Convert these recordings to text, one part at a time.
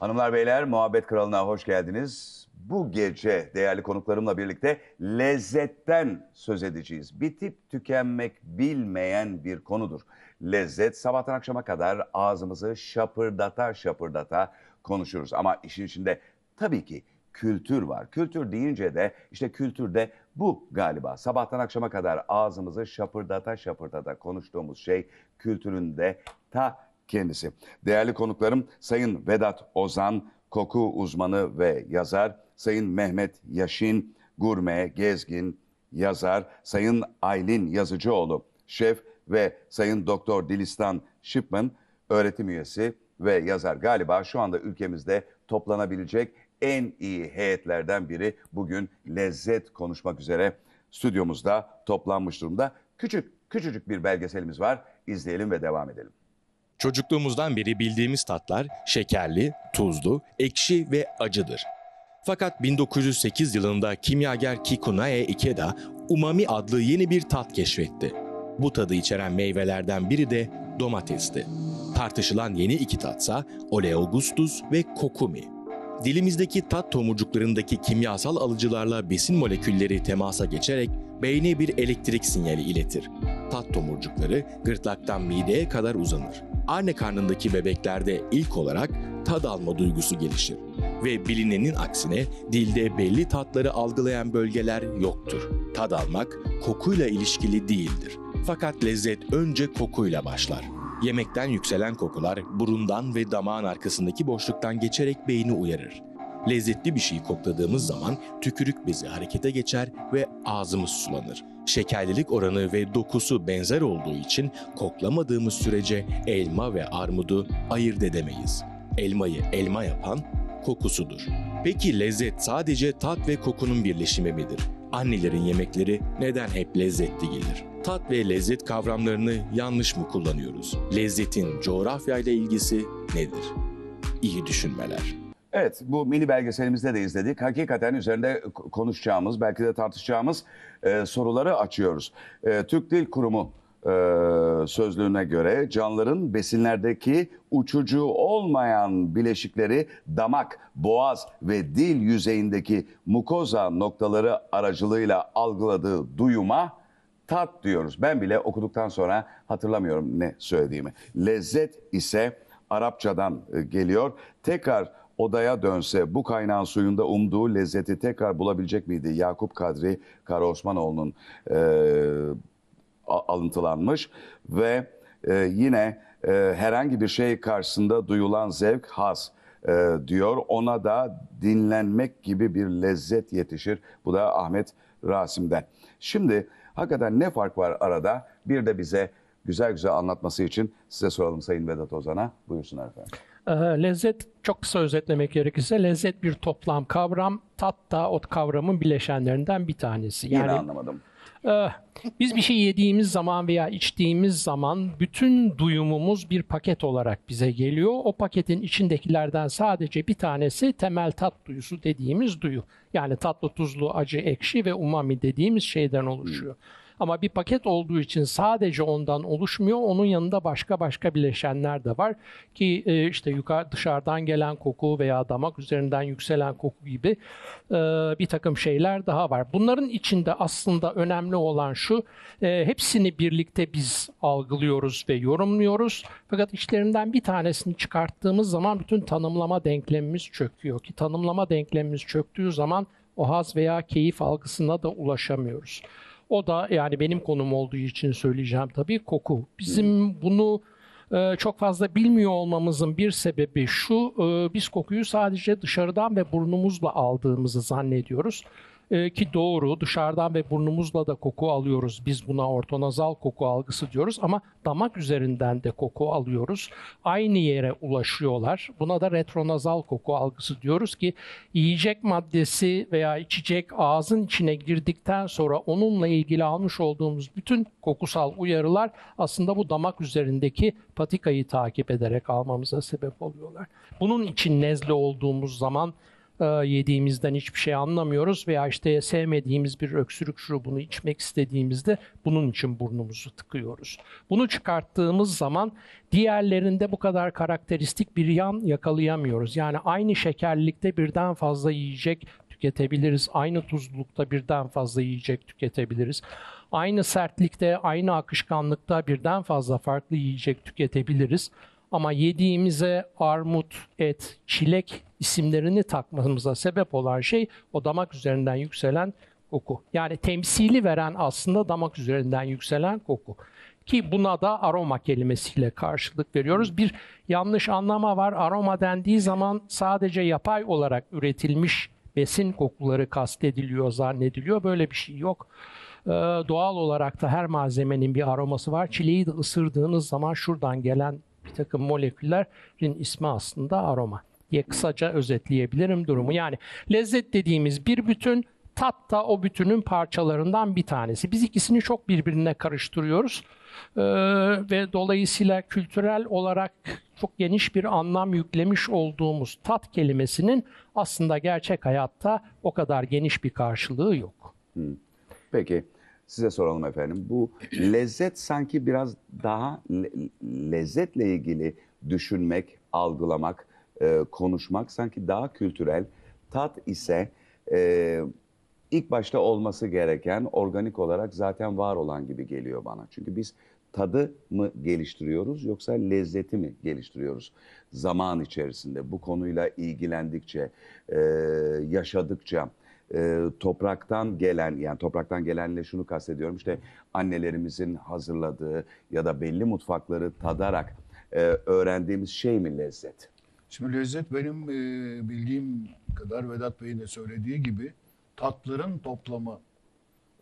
Hanımlar beyler Muhabbet Kralı'na hoş geldiniz. Bu gece değerli konuklarımla birlikte lezzetten söz edeceğiz. Bitip tükenmek bilmeyen bir konudur. Lezzet sabahtan akşama kadar ağzımızı şapırdata şapırdata konuşuruz. Ama işin içinde tabii ki kültür var. Kültür deyince de işte kültürde bu galiba. Sabahtan akşama kadar ağzımızı şapırdata şapırdata konuştuğumuz şey kültürün de ta kendisi. Değerli konuklarım Sayın Vedat Ozan, koku uzmanı ve yazar. Sayın Mehmet Yaşin, gurme, gezgin, yazar. Sayın Aylin Yazıcıoğlu, şef ve Sayın Doktor Dilistan Shipman, öğretim üyesi ve yazar. Galiba şu anda ülkemizde toplanabilecek en iyi heyetlerden biri bugün lezzet konuşmak üzere stüdyomuzda toplanmış durumda. Küçük, küçücük bir belgeselimiz var. İzleyelim ve devam edelim. Çocukluğumuzdan beri bildiğimiz tatlar şekerli, tuzlu, ekşi ve acıdır. Fakat 1908 yılında kimyager Kikunae Ikeda umami adlı yeni bir tat keşfetti. Bu tadı içeren meyvelerden biri de domatesti. Tartışılan yeni iki tatsa Oleogustus ve Kokumi. Dilimizdeki tat tomurcuklarındaki kimyasal alıcılarla besin molekülleri temasa geçerek beyne bir elektrik sinyali iletir. Tat tomurcukları gırtlaktan mideye kadar uzanır. Anne karnındaki bebeklerde ilk olarak tad alma duygusu gelişir. Ve bilinenin aksine dilde belli tatları algılayan bölgeler yoktur. Tad almak kokuyla ilişkili değildir. Fakat lezzet önce kokuyla başlar. Yemekten yükselen kokular burundan ve damağın arkasındaki boşluktan geçerek beyni uyarır. Lezzetli bir şeyi kokladığımız zaman tükürük bezi harekete geçer ve ağzımız sulanır. Şekerlilik oranı ve dokusu benzer olduğu için koklamadığımız sürece elma ve armudu ayırt edemeyiz. Elmayı elma yapan kokusudur. Peki lezzet sadece tat ve kokunun birleşimi midir? Annelerin yemekleri neden hep lezzetli gelir? Tat ve lezzet kavramlarını yanlış mı kullanıyoruz? Lezzetin coğrafyayla ilgisi nedir? İyi düşünmeler. Evet, bu mini belgeselimizde de izledik. Hakikaten üzerinde konuşacağımız, belki de tartışacağımız e, soruları açıyoruz. E, Türk Dil Kurumu e, sözlüğüne göre canlıların besinlerdeki uçucu olmayan bileşikleri damak, boğaz ve dil yüzeyindeki mukoza noktaları aracılığıyla algıladığı duyuma tat diyoruz. Ben bile okuduktan sonra hatırlamıyorum ne söylediğimi. Lezzet ise Arapçadan e, geliyor. Tekrar odaya dönse bu kaynağın suyunda umduğu lezzeti tekrar bulabilecek miydi? Yakup Kadri Karaosmanoğlu'nun e, alıntılanmış ve e, yine e, herhangi bir şey karşısında duyulan zevk haz e, diyor. Ona da dinlenmek gibi bir lezzet yetişir. Bu da Ahmet Rasim'den. Şimdi hakikaten ne fark var arada? Bir de bize güzel güzel anlatması için size soralım Sayın Vedat Ozan'a. Buyursunlar efendim. Ee, Lezzet çok kısa özetlemek gerekirse lezzet bir toplam kavram, tat da o kavramın bileşenlerinden bir tanesi. Yine Yani anlamadım. e, biz bir şey yediğimiz zaman veya içtiğimiz zaman bütün duyumumuz bir paket olarak bize geliyor. O paketin içindekilerden sadece bir tanesi temel tat duyusu dediğimiz duyu. Yani tatlı, tuzlu, acı, ekşi ve umami dediğimiz şeyden oluşuyor. Ama bir paket olduğu için sadece ondan oluşmuyor. Onun yanında başka başka bileşenler de var ki e, işte yukarı dışarıdan gelen koku veya damak üzerinden yükselen koku gibi e, bir takım şeyler daha var. Bunların içinde aslında önemli olan şu, e, hepsini birlikte biz algılıyoruz ve yorumluyoruz. Fakat içlerinden bir tanesini çıkarttığımız zaman bütün tanımlama denklemimiz çöküyor ki tanımlama denklemimiz çöktüğü zaman o haz veya keyif algısına da ulaşamıyoruz. O da yani benim konum olduğu için söyleyeceğim tabii koku. Bizim bunu e, çok fazla bilmiyor olmamızın bir sebebi şu, e, biz kokuyu sadece dışarıdan ve burnumuzla aldığımızı zannediyoruz. E, ki doğru, dışarıdan ve burnumuzla da koku alıyoruz. Biz buna ortonazal koku algısı diyoruz ama damak üzerinden de koku alıyoruz. Aynı yere ulaşıyorlar. Buna da retronazal koku algısı diyoruz ki yiyecek maddesi veya içecek ağzın içine girdikten sonra onunla ilgili almış olduğumuz bütün kokusal uyarılar aslında bu damak üzerindeki patikayı takip ederek almamıza sebep oluyorlar. Bunun için nezle olduğumuz zaman yediğimizden hiçbir şey anlamıyoruz veya işte sevmediğimiz bir öksürük şurubunu içmek istediğimizde bunun için burnumuzu tıkıyoruz. Bunu çıkarttığımız zaman diğerlerinde bu kadar karakteristik bir yan yakalayamıyoruz. Yani aynı şekerlilikte birden fazla yiyecek tüketebiliriz. Aynı tuzlulukta birden fazla yiyecek tüketebiliriz. Aynı sertlikte, aynı akışkanlıkta birden fazla farklı yiyecek tüketebiliriz. Ama yediğimize armut, et, çilek isimlerini takmamıza sebep olan şey o damak üzerinden yükselen koku. Yani temsili veren aslında damak üzerinden yükselen koku. Ki buna da aroma kelimesiyle karşılık veriyoruz. Bir yanlış anlama var. Aroma dendiği zaman sadece yapay olarak üretilmiş besin kokuları kastediliyor, zannediliyor. Böyle bir şey yok. Ee, doğal olarak da her malzemenin bir aroması var. Çileği de ısırdığınız zaman şuradan gelen bir takım moleküllerin ismi aslında aroma diye kısaca özetleyebilirim durumu. Yani lezzet dediğimiz bir bütün, tat da o bütünün parçalarından bir tanesi. Biz ikisini çok birbirine karıştırıyoruz. Ee, ve dolayısıyla kültürel olarak çok geniş bir anlam yüklemiş olduğumuz tat kelimesinin aslında gerçek hayatta o kadar geniş bir karşılığı yok. Peki size soralım efendim. Bu lezzet sanki biraz daha le- lezzetle ilgili düşünmek, algılamak, e, konuşmak sanki daha kültürel. Tat ise e, ilk başta olması gereken organik olarak zaten var olan gibi geliyor bana. Çünkü biz tadı mı geliştiriyoruz yoksa lezzeti mi geliştiriyoruz? Zaman içerisinde bu konuyla ilgilendikçe, e, yaşadıkça, e, topraktan gelen yani topraktan gelenle şunu kastediyorum işte annelerimizin hazırladığı ya da belli mutfakları tadarak e, öğrendiğimiz şey mi lezzet? Şimdi lezzet benim e, bildiğim kadar Vedat Bey'in de söylediği gibi tatların toplamı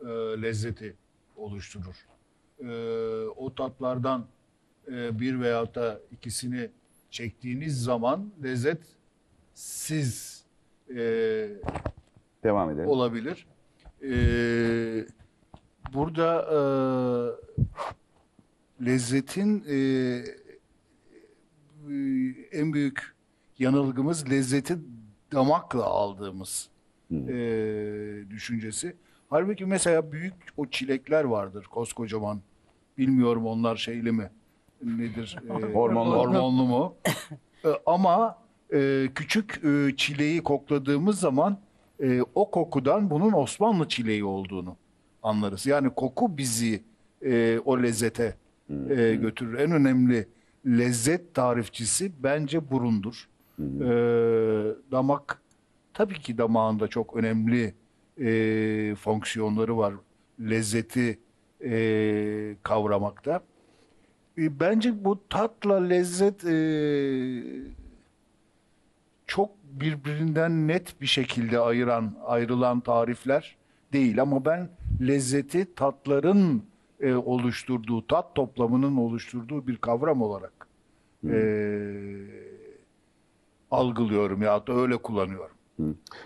e, lezzeti oluşturur. E, o tatlardan e, bir veyahut da ikisini çektiğiniz zaman lezzet siz e, Devam edelim. olabilir. Ee, burada e, lezzetin e, e, en büyük yanılgımız lezzeti damakla aldığımız e, düşüncesi. Halbuki mesela büyük o çilekler vardır koskocaman. Bilmiyorum onlar şeyli mi? Nedir? E, Hormonlu. Hormonlu mu? E, ama e, küçük e, çileği kokladığımız zaman e, o kokudan bunun Osmanlı çileği olduğunu anlarız. Yani koku bizi e, o lezzete e, götürür. En önemli lezzet tarifçisi bence burundur. E, damak tabii ki damağında çok önemli e, fonksiyonları var. Lezzeti e, kavramakta. E, bence bu tatla lezzet e, çok birbirinden net bir şekilde ayıran, ayrılan tarifler değil. Ama ben lezzeti tatların e, oluşturduğu, tat toplamının oluşturduğu bir kavram olarak e, algılıyorum ya da öyle kullanıyorum.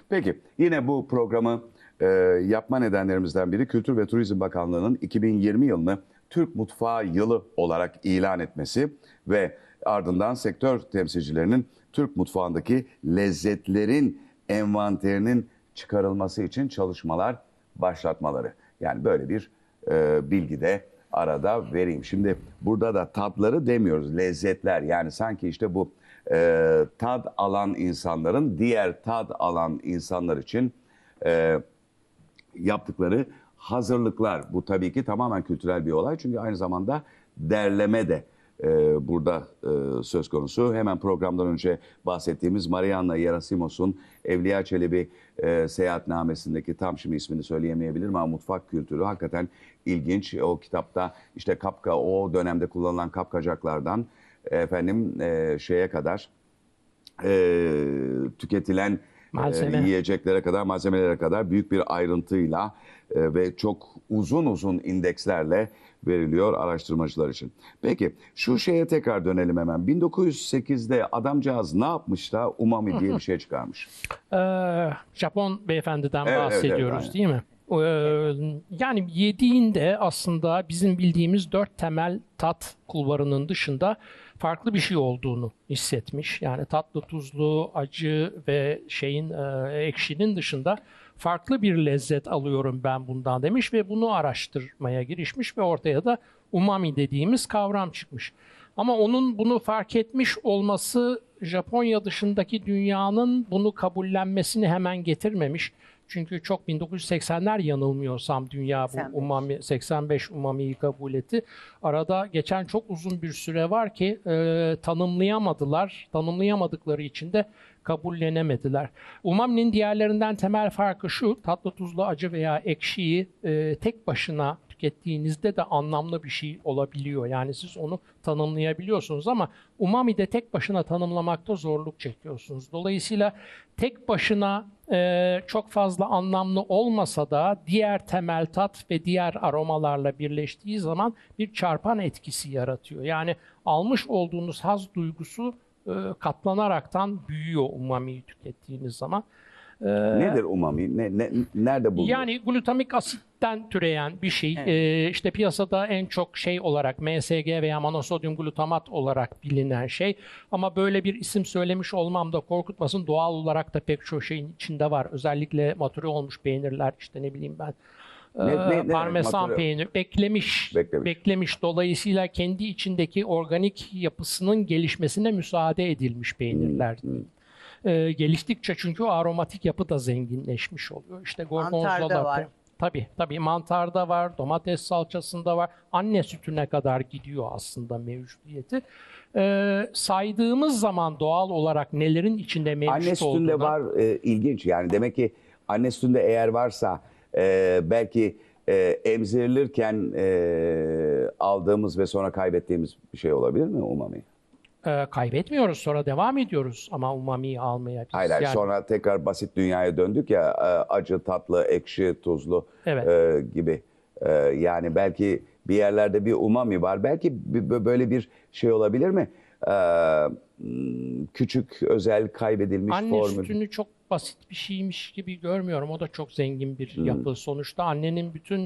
Peki yine bu programı e, yapma nedenlerimizden biri Kültür ve Turizm Bakanlığı'nın 2020 yılını Türk Mutfağı Yılı olarak ilan etmesi ve ardından sektör temsilcilerinin Türk mutfağındaki lezzetlerin envanterinin çıkarılması için çalışmalar başlatmaları. Yani böyle bir e, bilgi de arada vereyim. Şimdi burada da tatları demiyoruz, lezzetler. Yani sanki işte bu e, tad alan insanların diğer tad alan insanlar için e, yaptıkları hazırlıklar. Bu tabii ki tamamen kültürel bir olay. Çünkü aynı zamanda derleme de e, burada e, söz konusu. Hemen programdan önce bahsettiğimiz Marianna Yerasimos'un Evliya Çelebi e, seyahatnamesindeki tam şimdi ismini söyleyemeyebilirim ama mutfak kültürü hakikaten ilginç. O kitapta işte kapka o dönemde kullanılan kapkacaklardan efendim e, şeye kadar e, tüketilen e, Malzeme. yiyeceklere kadar, malzemelere kadar büyük bir ayrıntıyla e, ve çok uzun uzun indekslerle veriliyor araştırmacılar için. Peki şu şeye tekrar dönelim hemen. 1908'de adamcağız ne yapmış da umami diye bir şey çıkarmış. Ee, Japon beyefendiden Evet, bahsediyoruz evet, değil mi? Ee, yani yediğinde aslında bizim bildiğimiz dört temel tat kulvarının dışında farklı bir şey olduğunu hissetmiş. Yani tatlı, tuzlu, acı ve şeyin e, ekşinin dışında farklı bir lezzet alıyorum ben bundan demiş ve bunu araştırmaya girişmiş ve ortaya da umami dediğimiz kavram çıkmış. Ama onun bunu fark etmiş olması Japonya dışındaki dünyanın bunu kabullenmesini hemen getirmemiş. Çünkü çok 1980'ler yanılmıyorsam dünya bu 85. umami 85 umamiyi kabul etti. Arada geçen çok uzun bir süre var ki e, tanımlayamadılar. Tanımlayamadıkları için de kabullenemediler. Umami'nin diğerlerinden temel farkı şu. Tatlı, tuzlu, acı veya ekşiyi e, tek başına tükettiğinizde de anlamlı bir şey olabiliyor. Yani siz onu tanımlayabiliyorsunuz ama umami de tek başına tanımlamakta zorluk çekiyorsunuz. Dolayısıyla tek başına e, çok fazla anlamlı olmasa da diğer temel tat ve diğer aromalarla birleştiği zaman bir çarpan etkisi yaratıyor. Yani almış olduğunuz haz duygusu e, katlanaraktan büyüyor umamiyi tükettiğiniz zaman. Nedir umami? Ne, ne, nerede bulunur? Yani glutamik asitten türeyen bir şey. Ee, işte piyasada en çok şey olarak MSG veya monosodyum glutamat olarak bilinen şey. Ama böyle bir isim söylemiş olmam da korkutmasın. Doğal olarak da pek çok şeyin içinde var. Özellikle matüre olmuş peynirler işte ne bileyim ben. Ne- Ee, ne- ne parmesan matüre? peynir beklemiş, Beklemiş. beklemiş. Dolayısıyla kendi içindeki organik yapısının gelişmesine müsaade edilmiş peynirler. Ee, geliştikçe çünkü o aromatik yapı da zenginleşmiş oluyor. İşte gorgonzola Mantarda var. Tabii tabii mantarda var, domates salçasında var. Anne sütüne kadar gidiyor aslında mevcudiyeti. Ee, saydığımız zaman doğal olarak nelerin içinde mevcut Anne sütünde olduğunu... var e, ilginç yani demek ki anne sütünde eğer varsa e, belki e, emzirilirken e, aldığımız ve sonra kaybettiğimiz bir şey olabilir mi umami? Ee, kaybetmiyoruz sonra devam ediyoruz ama umamiyi almaya biz. Hayır, hayır. Yani- sonra tekrar basit dünyaya döndük ya e, acı, tatlı, ekşi, tuzlu Evet. e, gibi. E, yani belki bir yerlerde bir umami var. Belki böyle bir şey olabilir mi? E, hmm, küçük, özel, kaybedilmiş Anne formül. sütünü çok basit bir şeymiş gibi görmüyorum. O da çok zengin bir Hmm. yapı. Sonuçta annenin bütün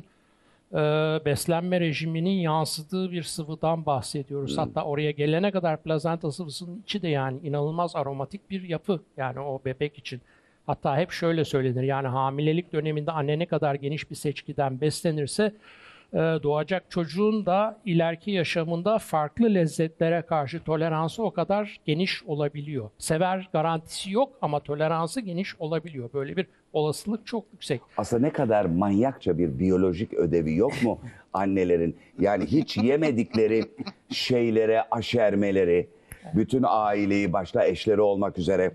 e, beslenme rejiminin yansıdığı bir sıvıdan bahsediyoruz. Hmm. Hatta oraya gelene kadar plazenta sıvısının içi de yani inanılmaz aromatik bir yapı. Yani o bebek için. Hatta hep şöyle söylenir. Yani hamilelik döneminde anne ne kadar geniş bir seçkiden beslenirse doğacak çocuğun da ileriki yaşamında farklı lezzetlere karşı toleransı o kadar geniş olabiliyor. Sever garantisi yok ama toleransı geniş olabiliyor. Böyle bir olasılık çok yüksek. Aslında ne kadar manyakça bir biyolojik ödevi yok mu annelerin? Yani hiç yemedikleri şeylere aşermeleri, bütün aileyi başta eşleri olmak üzere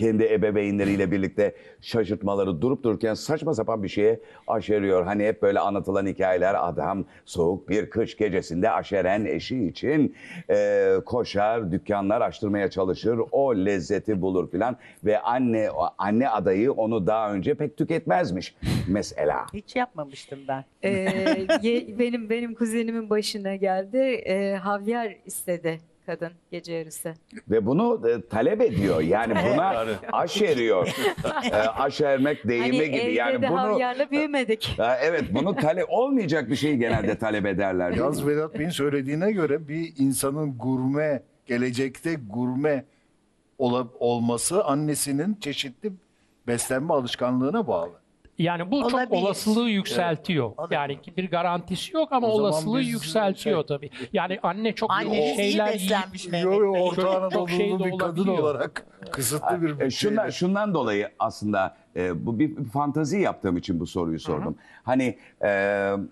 kendi ebeveynleriyle birlikte şaşırtmaları durup dururken saçma sapan bir şeye aşeriyor. Hani hep böyle anlatılan hikayeler adam soğuk bir kış gecesinde aşeren eşi için e, koşar dükkanlar açtırmaya çalışır o lezzeti bulur filan ve anne o anne adayı onu daha önce pek tüketmezmiş mesela. Hiç yapmamıştım ben. Ee, ye- benim benim kuzenimin başına geldi. Ee, havyar istedi kadın gece yarısı. Ve bunu e, talep ediyor. Yani buna aşeriyor. e, aşermek deyimi hani gibi. evde Yani de bunu havyarla büyümedik. Ha, evet bunu talep olmayacak bir şeyi genelde talep ederler. mi? Vedat Bey'in söylediğine göre bir insanın gurme, gelecekte gurme ola- olması annesinin çeşitli beslenme alışkanlığına bağlı. Yani bu çok Olabilir. olasılığı yükseltiyor. olabilir. Yani ki bir garantisi yok ama O zaman olasılığı biz, yükseltiyor şey- tabii. Yani anne çok Anneniz iyi iyi şeyler yiyip beslenmiş Mehmet Yo, yo, Bey. Orta Çok- çok Anadolu'lu şey de bir kadın olabiliyor. olarak kısıtlı bir E, şundan, şeyle- şundan dolayı aslında e, bu bir fantazi yaptığım için bu soruyu sordum. Hani e,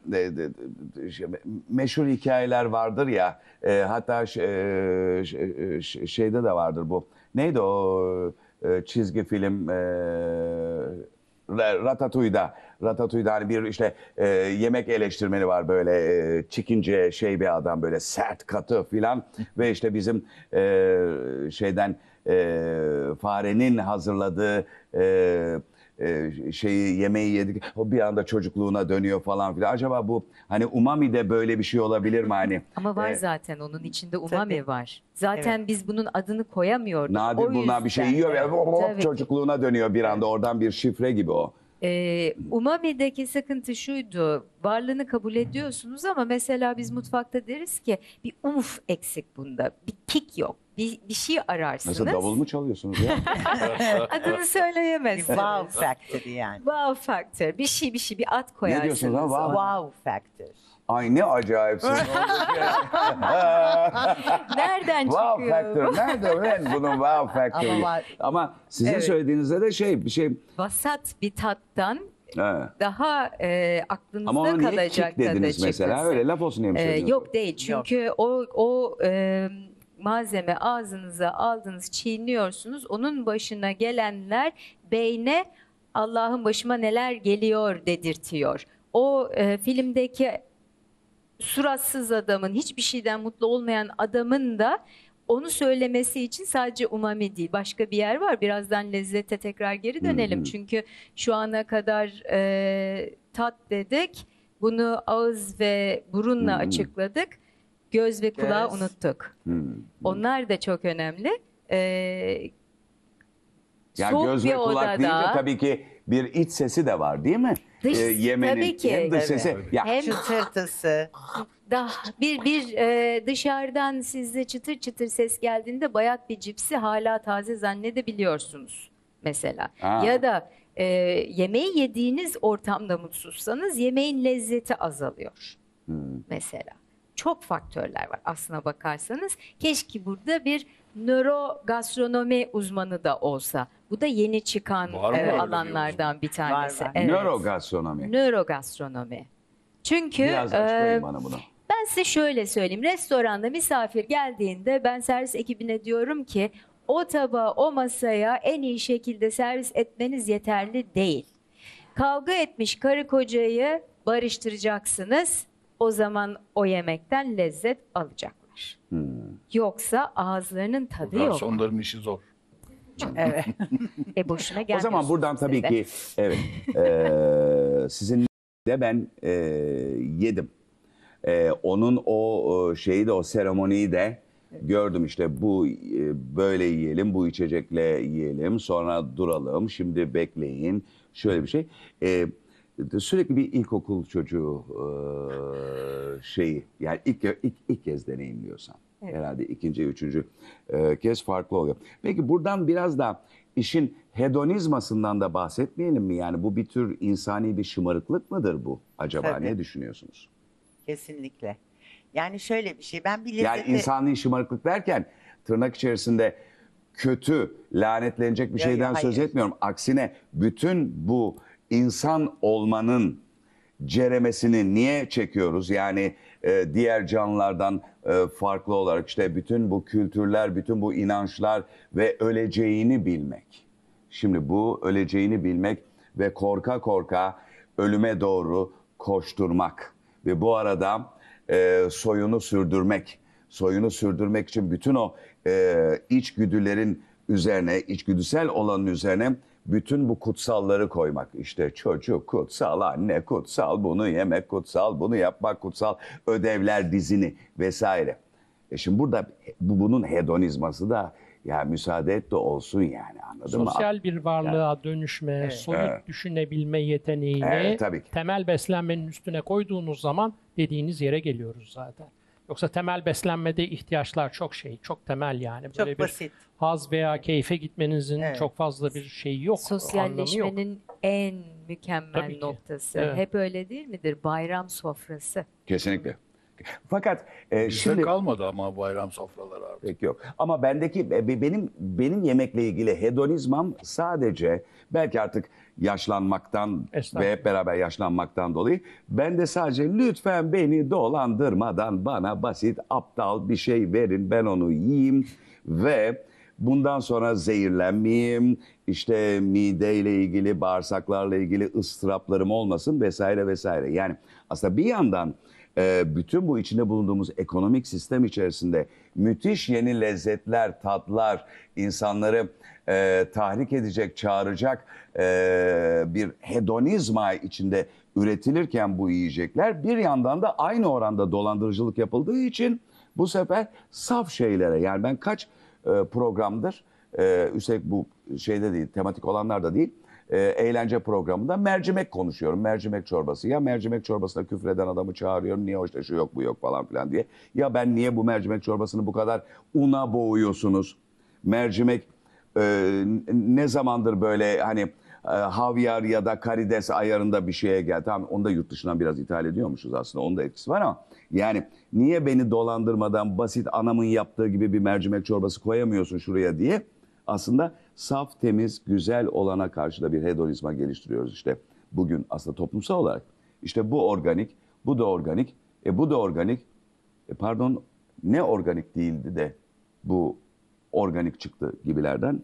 de- de- de- şey, meşhur hikayeler vardır ya e, hatta ş- e, ş- ş- şeyde de vardır bu. Neydi o e, çizgi film e, Ratatouille'da Ratatouille'da hani bir işte e, yemek eleştirmeni var böyle e, çikince şey bir adam böyle sert katı filan. Ve işte bizim e, şeyden e, farenin hazırladığı e, e, şeyi yemeği yedik o bir anda çocukluğuna dönüyor falan filan. Acaba bu hani umami de böyle bir şey olabilir mi hani? Ama var e, zaten onun içinde umami Tabii. var. Zaten biz bunun adını koyamıyorduk. Nadir O bulunan bir şey yüzden. yiyor ve hop, hop, Tabii çocukluğuna dönüyor bir anda oradan bir şifre gibi o. Ee, umami'deki sıkıntı şuydu. Varlığını kabul ediyorsunuz ama mesela biz mutfakta deriz ki bir umuf eksik bunda. Bir kick yok. Bir, bir şey ararsınız. Nasıl davul mu çalıyorsunuz ya? Adını Bir söyleyemezsiniz. wow factor yani. Wow factor. Bir şey bir şey bir ad koyarsınız. diyorsunuz ha? Wow. Wow factor. Ay ne acayipsin. Nereden wow çıkıyor factor. bu? Nerede lan bunun wow factor'ı? Ama Ama, var. sizin Evet. söylediğinizde de şey bir şey. Vasat bir tattan He. daha e, aklınızda Ama onu niye kalacak kick dediniz mesela? Öyle laf olsun diye mi Ee, söylüyorsunuz? yok değil çünkü o o e, malzeme ağzınıza aldınız çiğniyorsunuz onun başına gelenler beyne Allah'ın başıma neler geliyor dedirtiyor. O e, filmdeki suratsız adamın hiçbir şeyden mutlu olmayan adamın da onu söylemesi için sadece umami değil başka bir yer var. Birazdan lezzete tekrar geri dönelim. Hı hı. Çünkü şu ana kadar e, tat dedik. Bunu ağız ve burunla Hı hı. açıkladık. Göz ve kulağı Göz. unuttuk. Hmm. Onlar da çok önemli. Ee, Yani soğuk göz bir ve kulak odada deyince tabii ki bir iç sesi de var değil mi? Dış- Ee, yemenin tabii ki. hem dış Tabii. sesi. Ya hem Çıtırtısı. daha bir bir e, dışarıdan sizde çıtır çıtır ses geldiğinde bayat bir cipsi hala taze zannedebiliyorsunuz mesela. Ha. Ya da e, yemeği yediğiniz ortamda mutsuzsanız yemeğin lezzeti azalıyor Hmm. mesela. Çok faktörler var aslına bakarsanız. Keşke burada bir nörogastronomi uzmanı da olsa. Bu da yeni çıkan Var e, alanlardan bir tanesi. var. Evet. nörogastronomi. Nörogastronomi. Çünkü Biraz açıklayın e, bana bunu. ben size şöyle söyleyeyim. Restoranda misafir geldiğinde ben servis ekibine diyorum ki o tabağı o masaya en iyi şekilde servis etmeniz yeterli değil. Kavga etmiş karı kocayı barıştıracaksınız. O zaman o yemekten lezzet alacaklar. Hmm. Yoksa ağızlarının tadı yok. Garsonların işi zor. Evet. E boşuna O gelmiyorsunuz zaman buradan tabii de. ki evet eee sizin de ben eee, yedim. Eee, onun o e, şeyi de o seremoniyi de gördüm işte bu e, böyle yiyelim bu içecekle yiyelim sonra duralım şimdi bekleyin şöyle bir şey. Eee, sürekli bir ilkokul çocuğu eee, şeyi yani ilk, ilk, ilk kez deneyimliyorsan. Evet. Herhalde ikinci, üçüncü e, kez farklı oluyor. Peki buradan biraz da işin hedonizmasından da bahsetmeyelim mi? Yani bu bir tür insani bir şımarıklık mıdır bu acaba? Tabii. Ne düşünüyorsunuz? Kesinlikle. Yani şöyle bir şey. Ben bir Yani lezzeti... insani şımarıklık derken tırnak içerisinde kötü, lanetlenecek bir Ya, ya, şeyden söz hayır. etmiyorum. Aksine bütün bu insan olmanın ceremesini niye çekiyoruz? Yani e, diğer canlılardan e, farklı olarak işte bütün bu kültürler, bütün bu inançlar ve öleceğini bilmek. Şimdi bu öleceğini bilmek ve korka korka ölüme doğru koşturmak ve bu arada e, soyunu sürdürmek. Soyunu sürdürmek için bütün o e, içgüdülerin üzerine, içgüdüsel olanın üzerine bütün bu kutsalları koymak. İşte çocuk kutsal, anne kutsal, bunu yemek kutsal, bunu yapmak kutsal, ödevler dizini vesaire. E şimdi burada bu, bunun hedonizması da ya müsaade et de olsun yani anladın mı? Sosyal bir varlığa dönüşme, Evet. soyut Evet. düşünebilme yeteneğini Evet, tabii ki. temel beslenmenin üstüne koyduğunuz zaman dediğiniz yere geliyoruz zaten. Yoksa temel beslenmede ihtiyaçlar çok şey, çok temel yani. Böyle Çok bir basit. haz veya keyfe gitmenizin Evet. çok fazla bir şeyi yok, anlamı yok. Sosyalleşmenin en mükemmel Tabii ki. noktası. Evet. Hep öyle değil midir? Bayram sofrası. Kesinlikle. Fakat e, şimdi kalmadı ama bayram sofraları artık. Pek yok. Ama bendeki e, be- benim benim yemekle ilgili hedonizmam sadece belki artık yaşlanmaktan ve hep beraber yaşlanmaktan dolayı. Ben de sadece lütfen beni dolandırmadan bana basit aptal bir şey verin. Ben onu yiyeyim ve bundan sonra zehirlenmeyeyim. İşte mideyle ilgili bağırsaklarla ilgili ıstıraplarım olmasın vesaire vesaire. Yani aslında bir yandan e, bütün bu içinde bulunduğumuz ekonomik sistem içerisinde müthiş yeni lezzetler, tatlar, insanları e, tahrik edecek, çağıracak e, bir hedonizma içinde üretilirken bu yiyecekler bir yandan da aynı oranda dolandırıcılık yapıldığı için bu sefer saf şeylere yani ben kaç e, programdır e, üstelik bu şeyde değil tematik olanlar da değil e, eğlence programında mercimek konuşuyorum. Mercimek çorbası. Ya mercimek çorbasına küfreden adamı çağırıyorum. Niye işte şu yok bu yok falan filan diye. Ya ben niye bu mercimek çorbasını bu kadar una boğuyorsunuz? Mercimek e, ne zamandır böyle hani e, havyar ya da karides ayarında bir şeye geldi. Tamam onu da yurt dışından biraz ithal ediyormuşuz aslında. Onun da etkisi var ama yani niye beni dolandırmadan basit anamın yaptığı gibi bir mercimek çorbası koyamıyorsun şuraya diye aslında saf, temiz, güzel olana karşı da bir hedonizma geliştiriyoruz işte bugün aslında toplumsal olarak. İşte bu organik, bu da organik, e bu da organik. E pardon ne organik değildi de bu organik çıktı gibilerden.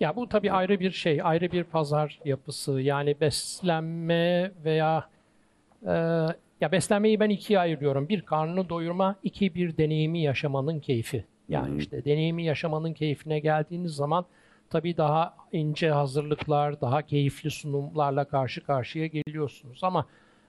Ya bu tabii ayrı bir şey, ayrı bir pazar yapısı. Yani beslenme veya e, ya beslenmeyi ben ikiye ayırıyorum. Bir karnını doyurma, iki bir deneyimi yaşamanın keyfi. Yani işte deneyimi yaşamanın keyfine geldiğiniz zaman tabii daha ince hazırlıklar, daha keyifli sunumlarla karşı karşıya geliyorsunuz. Ama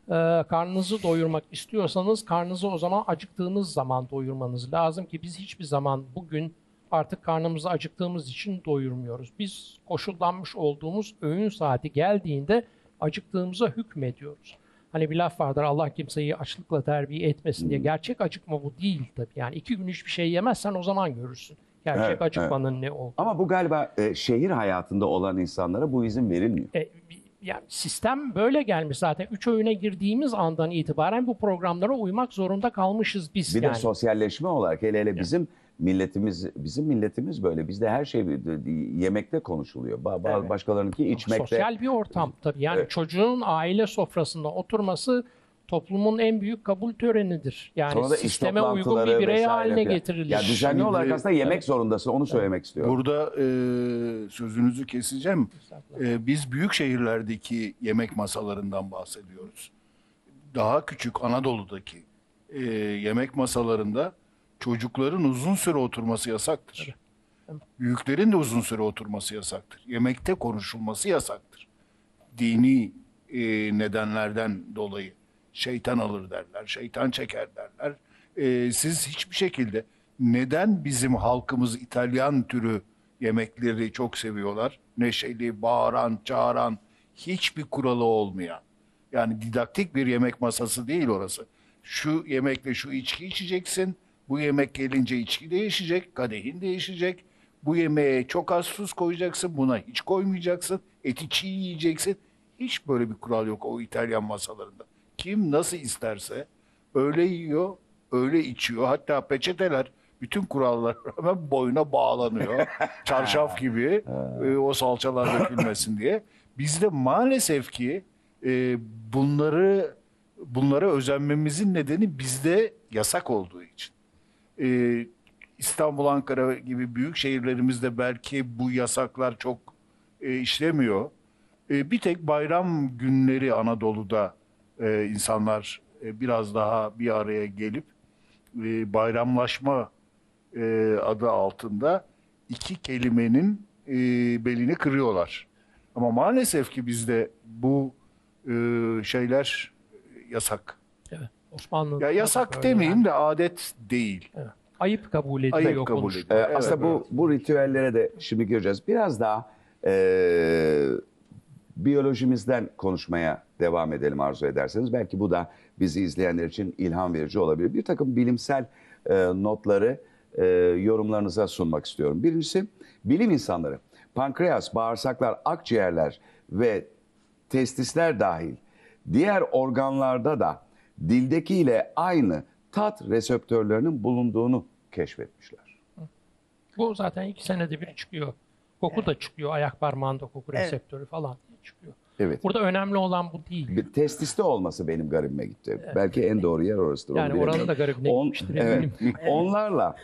e, karnınızı doyurmak istiyorsanız karnınızı o zaman acıktığınız zaman doyurmanız lazım ki biz hiçbir zaman bugün artık karnımızı acıktığımız için doyurmuyoruz. Biz koşullanmış olduğumuz öğün saati geldiğinde acıktığımıza hükmediyoruz. Hani bir laf vardır Allah kimseyi açlıkla terbiye etmesin diye. Gerçek acıkma bu değil tabii. Yani iki gün hiçbir şey yemezsen o zaman görürsün. Gerçek Evet, acıkmanın ne olduğunu. Ama bu galiba e, şehir hayatında olan insanlara bu izin verilmiyor. E, yani sistem böyle gelmiş zaten. Üç öğüne girdiğimiz andan itibaren bu programlara uymak zorunda kalmışız biz. Bir yani. de sosyalleşme olarak hele hele bizim milletimiz bizim milletimiz böyle. Bizde her şey yemekte konuşuluyor. Ba- ba- Evet. Başkalarınınki içmekte. Sosyal bir ortam tabii. Yani Evet. çocuğun aile sofrasında oturması toplumun en büyük kabul törenidir. Yani Sonra da sisteme uygun bir birey haline getirilir. Ya düzenli Şimdi- olarak aslında yemek zorundasın. Onu söylemek istiyorum. Burada e, sözünüzü keseceğim. E, biz büyük şehirlerdeki yemek masalarından bahsediyoruz. Daha küçük Anadolu'daki e, yemek masalarında çocukların uzun süre oturması yasaktır. Büyüklerin de uzun süre oturması yasaktır. Yemekte konuşulması yasaktır. Dini e, nedenlerden dolayı şeytan alır derler, şeytan çeker derler. E, siz hiçbir şekilde neden bizim halkımız İtalyan türü yemekleri çok seviyorlar? Neşeli, bağıran, çağıran, hiçbir kuralı olmayan. Yani didaktik bir yemek masası değil orası. Şu yemekle şu içki içeceksin. Bu yemek gelince içki değişecek, kadehin değişecek. Bu yemeğe çok az tuz koyacaksın, buna hiç koymayacaksın. Eti çiğ yiyeceksin. Hiç böyle bir kural yok o İtalyan masalarında. Kim nasıl isterse öyle yiyor, öyle içiyor. Hatta peçeteler bütün kurallara rağmen boyuna bağlanıyor. Çarşaf gibi e, o salçalar dökülmesin diye. Bizde maalesef ki e, bunları bunlara özenmemizin nedeni bizde yasak olduğu için. E, İstanbul, Ankara gibi büyük şehirlerimizde belki bu yasaklar çok e, işlemiyor. E, bir tek bayram günleri Anadolu'da e, insanlar e, biraz daha bir araya gelip e, bayramlaşma e, adı altında iki kelimenin e, belini kırıyorlar. Ama maalesef ki bizde bu e, şeyler yasak. Evet. Osmanlı'da Ya yasak demeyeyim de adet değil. Ayıp kabul ediliyor. Ayıp kabul ediliyor. Ee, Evet, aslında bu evet. bu ritüellere de şimdi gireceğiz. Biraz daha e, biyolojimizden konuşmaya devam edelim arzu ederseniz. Belki bu da bizi izleyenler için ilham verici olabilir. Bir takım bilimsel e, notları e, yorumlarınıza sunmak istiyorum. Birincisi bilim insanları pankreas, bağırsaklar, akciğerler ve testisler dahil diğer organlarda da dildekiyle aynı tat reseptörlerinin bulunduğunu keşfetmişler. Bu zaten iki senede bir çıkıyor. Koku da çıkıyor. Ayak parmağında koku Evet. reseptörü falan çıkıyor. Evet. Burada önemli olan bu değil. Bir testiste olması benim garibime gitti. Belki en doğru yer orasıdır. Yani oranın da garibine On- gitmiştir evet. eminim. Onlarla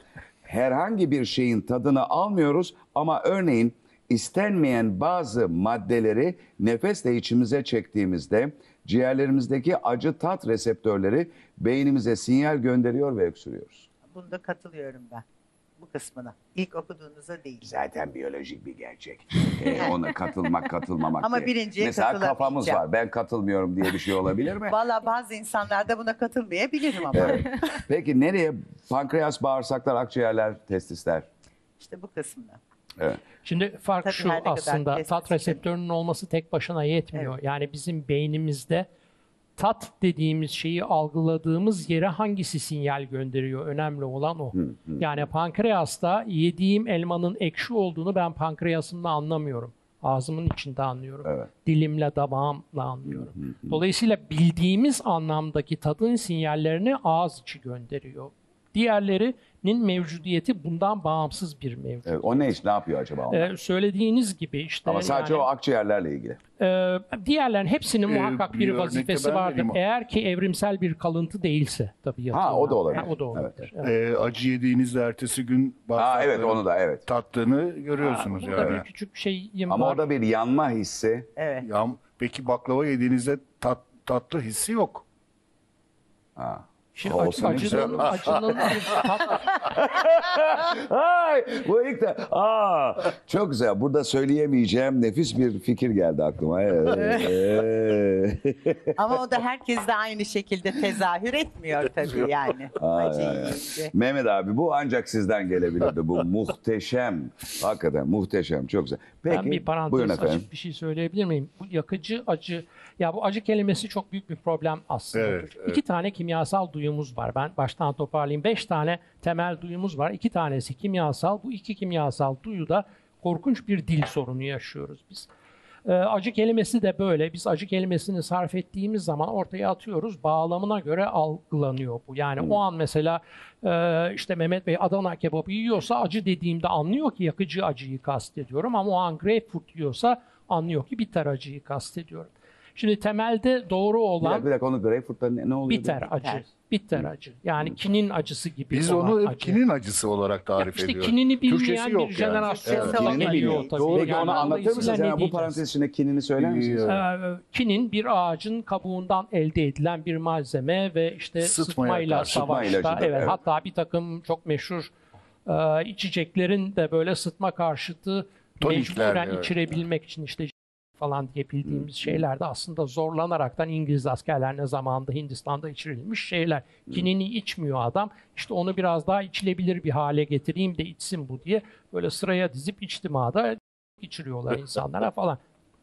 herhangi bir şeyin tadını almıyoruz ama örneğin istenmeyen bazı maddeleri nefesle içimize çektiğimizde ciğerlerimizdeki acı tat reseptörleri beynimize sinyal gönderiyor ve öksürüyoruz. Bunda katılıyorum ben. Bu kısmına. İlk okuduğunuzda değil. Zaten biyolojik bir gerçek. Ee, ona katılmak katılmamak Ama diye. birinciye Mesela kafamız var. Ben katılmıyorum diye bir şey olabilir mi? Valla bazı insanlar da buna katılmayabilirim ama. Evet. Peki nereye? Pankreas, bağırsaklar, akciğerler, testisler. İşte bu kısmına. Evet. Şimdi fark Tabii şu aslında tat reseptörünün olması tek başına yetmiyor. Yani bizim beynimizde tat dediğimiz şeyi algıladığımız yere hangisi sinyal gönderiyor? Önemli olan o. Yani pankreasta yediğim elmanın ekşi olduğunu ben pankreasımla anlamıyorum. Ağzımın içinde anlıyorum. Evet. Dilimle, damağımla anlıyorum. Dolayısıyla bildiğimiz anlamdaki tadın sinyallerini ağız içi gönderiyor. Diğerlerinin mevcudiyeti bundan bağımsız bir mevcut. Evet, o ne iş, ne yapıyor acaba onlar? Ee, söylediğiniz gibi işte Ama sadece yani, o akciğerlerle ilgili. e, diğerlerin hepsinin Ee, muhakkak bir bir vazifesi vardır. vereyim. Eğer ki evrimsel bir kalıntı değilse tabii yapıyorlar. o da olabilir. Ha, o da olabilir. Evet. Ee, acı yediğinizde ertesi gün Ha evet onu da evet. tattığını görüyorsunuz Burada yani. bir küçük şeyim Ama var. orada bir yanma hissi. Evet. Ya, peki baklava yediğinizde tat, tatlı hissi yok. Ha. Şey, O acı- olsa ne güzel Ay bu ilk de aa çok güzel. Burada söyleyemeyeceğim nefis bir fikir geldi aklıma. Evet. Ama o da herkes de aynı şekilde tezahür etmiyor tabii yani. Ay, Acı ay, ay. yiyince. Mehmet abi bu ancak sizden gelebilirdi. Bu muhteşem. Hakikaten muhteşem. Çok güzel. Peki. ben bir buyurun parantez efendim. açıp bir şey söyleyebilir miyim? Bu yakıcı acı, ya bu acı kelimesi çok büyük bir problem aslında. Evet, evet. İki tane kimyasal duyumuz var. Ben baştan toparlayayım. Beş tane temel duyumuz var. İki tanesi kimyasal. Bu iki kimyasal duyuda korkunç bir dil sorunu yaşıyoruz biz. Ee, acı kelimesi de böyle. Biz acı kelimesini sarf ettiğimiz zaman ortaya atıyoruz. Bağlamına göre algılanıyor bu. Yani o an mesela e, işte Mehmet Bey Adana kebabı yiyorsa acı dediğimde anlıyor ki yakıcı acıyı kastediyorum. Ama o an greyfurt yiyorsa anlıyor ki bitter acıyı kastediyorum. Şimdi temelde doğru Bir olan dakika, bir dakika onu greyfurt'ta ne, ne oluyor? bitter acı. Bitter acı. Yani kinin acısı gibi Biz olan onu hep acı. kinin acısı olarak tarif işte ediyoruz. kinini Türkçesi bilmeyen yok bir yani. jenerasyon Evet, kinini geliyor bilmiyor. tabii. Doğru ki Yani onu anlatır mısınız? Yani bu parantez içinde kinini söyler misiniz? Ee, kinin bir ağacın kabuğundan elde edilen bir malzeme ve işte Sıtmaya sıtmayla karşı. Sıtma savaşta ilacıdır, evet, evet. hatta bir takım çok meşhur e, içeceklerin de böyle sıtma karşıtı Tonikler, mecburen evet. içirebilmek için işte falan diye bildiğimiz şeyler de aslında zorlanaraktan İngiliz askerlerine zamanında Hindistan'da içirilmiş şeyler. Kinini içmiyor adam. İşte onu biraz daha içilebilir bir hale getireyim de içsin bu diye böyle sıraya dizip içtimada içiriyorlar insanlara falan.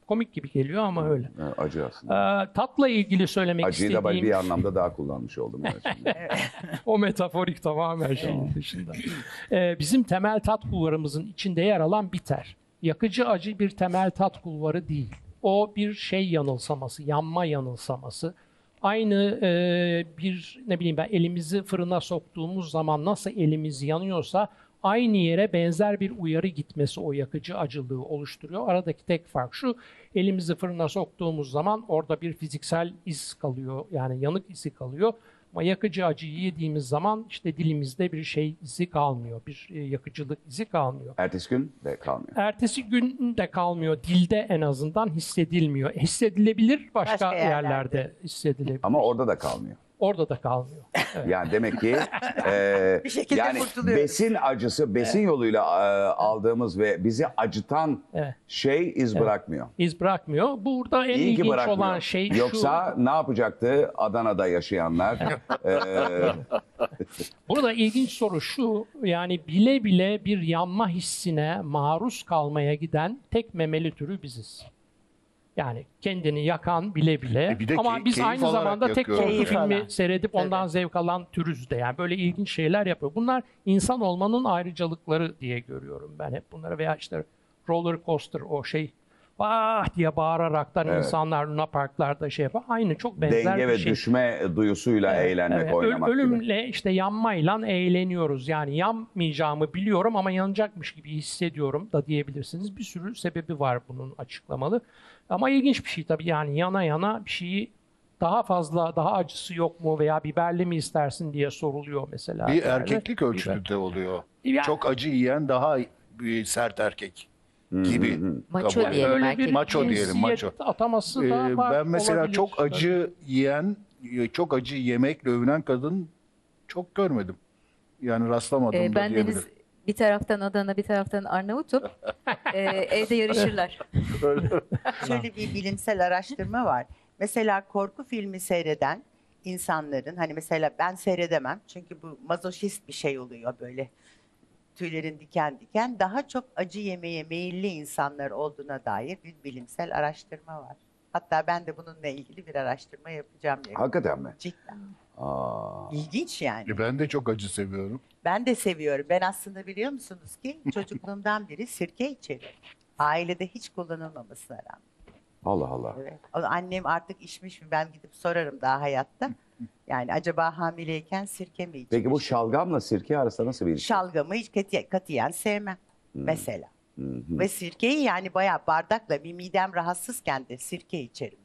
Komik gibi geliyor ama öyle. Ha, Acı aslında. Ee, tatla ilgili söylemek Acıyı da istediğim bir anlamda daha kullanmış oldum. O metaforik tamamen şeyin dışında. Ee, bizim temel tat kulvarımızın içinde yer alan bitter. Yakıcı acı bir temel tat kulvarı değil. O bir şey yanılsaması, yanma yanılsaması. Aynı e, bir ne bileyim ben elimizi fırına soktuğumuz zaman nasıl elimiz yanıyorsa aynı yere benzer bir uyarı gitmesi o yakıcı acılığı oluşturuyor. Aradaki tek fark şu elimizi fırına soktuğumuz zaman orada bir fiziksel iz kalıyor yani yanık izi kalıyor. Ama yakıcı acıyı yediğimiz zaman işte dilimizde bir şey izi kalmıyor, bir e, yakıcılık izi kalmıyor. Ertesi gün de kalmıyor. Ertesi gün de kalmıyor, dilde en azından hissedilmiyor. Hissedilebilir başka, Başka yerlerde. yerlerde. hissedilebilir. Ama orada da kalmıyor. Orada da kalmıyor. Yani demek ki e, Bir şekilde yani kurtuluyoruz. besin acısı, besin yoluyla e, aldığımız ve bizi acıtan Evet. şey iz bırakmıyor. İz bırakmıyor. Burada en İyi ki ilginç bırakmıyor. olan şey şu. Yoksa ne yapacaktı Adana'da yaşayanlar? E, Burada ilginç soru şu. Yani bile bile bir yanma hissine maruz kalmaya giden tek memeli türü biziz. Yani kendini yakan bile bile. E bir de Ama key- biz keyif aynı zamanda tek yakıyor. korku Keyif filmi alan. seyredip ondan zevk alan türüz de. Yani böyle ilginç şeyler yapıyor. Bunlar insan olmanın ayrıcalıkları diye görüyorum ben hep bunları. Veya işte roller coaster o şey ah diye bağıraraktan Evet. insanlar Luna Parklarda şey yapar. Aynı çok benzer denge bir ve şey. düşme duyusuyla eğlenmek, Evet, öl- oynamak gibi. ölümle işte yanmayla eğleniyoruz. Yani yanmayacağımı biliyorum ama yanacakmış gibi hissediyorum da diyebilirsiniz. Bir sürü sebebi var bunun açıklamalı. Ama ilginç bir şey tabii yani yana yana bir şeyi daha fazla, daha acısı yok mu veya biberli mi istersin diye soruluyor mesela. Bir erkeklik ölçütü de oluyor. Ya- Çok acı yiyen daha bir sert erkek gibi. Maço kabul diyelim Öyle bir Maço diyelim, maço. ataması Ee, var. ben mesela olabilir. çok acı yiyen, çok acı yemekle övünen kadın çok görmedim. Yani rastlamadım Ee, da ben diyebilirim. Deniz bir taraftan Adana bir taraftan Arnavut'um. Ee, evde yarışırlar. Şöyle bir bilimsel araştırma var. Mesela korku filmi seyreden insanların hani mesela ben seyredemem çünkü bu mazoşist bir şey oluyor böyle. tüylerin diken diken daha çok acı yemeye meyilli insanlar olduğuna dair bir bilimsel araştırma var. Hatta ben de bununla ilgili bir araştırma yapacağım. yakında. Hakikaten mi? Cidden. Aa. İlginç yani. E, Ben de çok acı seviyorum. Ben de seviyorum. Ben aslında biliyor musunuz ki çocukluğumdan beri sirke içerim. Ailede hiç kullanılmamasına rağmen. Allah Allah. Evet. Annem artık içmiş mi ben gidip sorarım daha hayatta. Yani acaba hamileyken sirke mi içmiş? Peki bu şalgamla sirke arasında nasıl bir ilişki? Şalgamı hiç katiyen, katiyen sevmem Hmm. mesela. Ve sirkeyi yani bayağı bardakla bir midem rahatsızken de sirke içerim.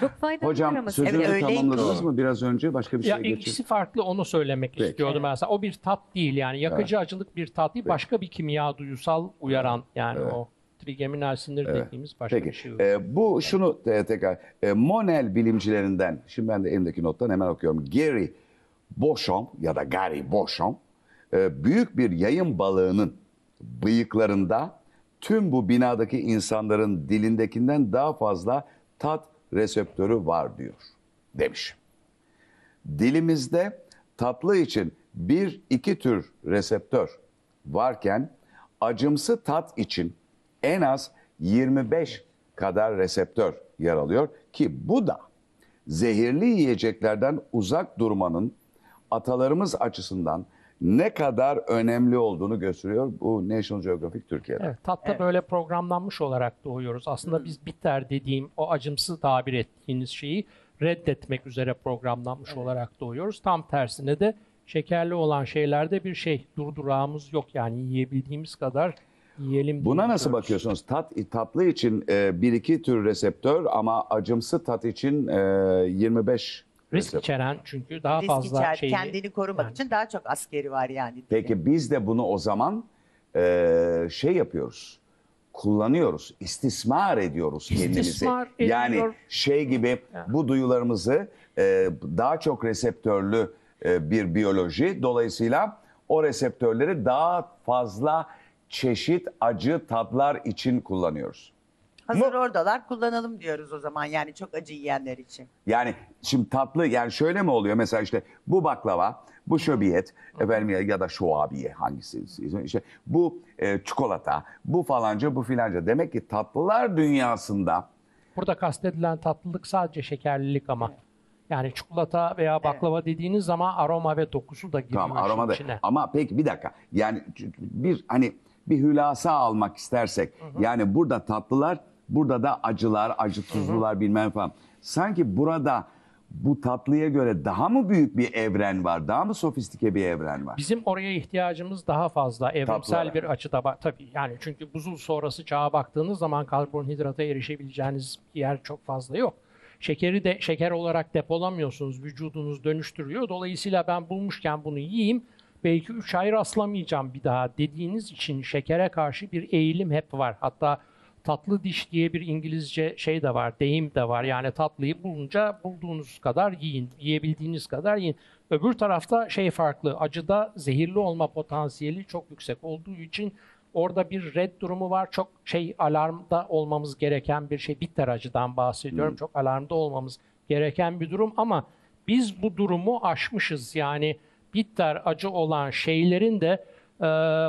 Çok faydalı Hocam ama sözünüzü Evet, tamamladınız mı biraz önce? Başka bir Ya şeye ikisi farklı onu söylemek Peki. istiyordum ben sana. O bir tat değil yani yakıcı acılık bir tat değil başka bir kimya duyusal uyaran yani o trigeminal sinir dediğimiz başka bir Peki. şey. Ee, bu şunu e, tekrar. E, Monel bilimcilerinden, şimdi ben de elimdeki nottan hemen okuyorum. Gary Beauchamp ya da Gary Beauchamp e, büyük bir yayın balığının bıyıklarında tüm bu binadaki insanların dilindekinden daha fazla tat reseptörü var diyor demiş. Dilimizde tatlı için bir iki tür reseptör varken acımsı tat için en az 25 kadar reseptör yer alıyor ki bu da zehirli yiyeceklerden uzak durmanın atalarımız açısından ne kadar önemli olduğunu gösteriyor bu National Geographic Türkiye'de. Evet, tatta böyle programlanmış olarak doğuyoruz. Aslında biz bitter dediğim o acımsı tabir ettiğiniz şeyi reddetmek üzere programlanmış olarak doğuyoruz. Tam tersine de şekerli olan şeylerde bir şey durdurağımız yok. Yani yiyebildiğimiz kadar yiyelim. Buna nasıl diyoruz. bakıyorsunuz? Tat tatlı için e, bir iki tür reseptör ama acımsı tat için e, 25 Risk reseptör. içeren çünkü daha Risk fazla içer, şeyi. kendini korumak Yani. için daha çok askeri var yani. Peki biz de bunu o zaman e, şey yapıyoruz. Kullanıyoruz, istismar ediyoruz kendimizi. İstismar Yani şey gibi bu duyularımızı e, daha çok reseptörlü e, bir biyoloji. Dolayısıyla o reseptörleri daha fazla çeşit acı tatlar için kullanıyoruz. Hazır oradalar kullanalım diyoruz o zaman yani çok acı yiyenler için. Yani şimdi tatlı yani şöyle mi oluyor mesela işte bu baklava, bu şöbiyet efendim ya, ya da şuabiye hangisi işte bu e, çikolata, bu falanca, bu filanca. Demek ki tatlılar dünyasında Burada kastedilen tatlılık sadece şekerlilik ama. Yani çikolata veya baklava dediğiniz zaman aroma ve dokusu da giriyor tamam işin aromada içine. ama peki bir dakika yani bir hani bir hülasa almak istersek yani burada tatlılar burada da acılar, acı tuzlular bilmem falan. Sanki burada bu tatlıya göre daha mı büyük bir evren var? Daha mı sofistike bir evren var? Bizim oraya ihtiyacımız daha fazla evrimsel Tatlılara. bir açıda bak tabii yani çünkü buzul sonrası çağa baktığınız zaman karbonhidrata erişebileceğiniz yer çok fazla yok. Şekeri de şeker olarak depolamıyorsunuz. Vücudunuz dönüştürüyor. Dolayısıyla ben bulmuşken bunu yiyeyim. Belki 3 ay rastlamayacağım bir daha dediğiniz için şekere karşı bir eğilim hep var. Hatta tatlı diş diye bir İngilizce şey de var, deyim de var. Yani tatlıyı bulunca bulduğunuz kadar yiyin, yiyebildiğiniz kadar yiyin. Öbür tarafta şey farklı, acıda zehirli olma potansiyeli çok yüksek olduğu için orada bir red durumu var. Çok şey alarmda olmamız gereken bir şey. Bitter acıdan bahsediyorum. Çok alarmda olmamız gereken bir durum ama biz bu durumu aşmışız. Yani bitter acı olan şeylerin de e,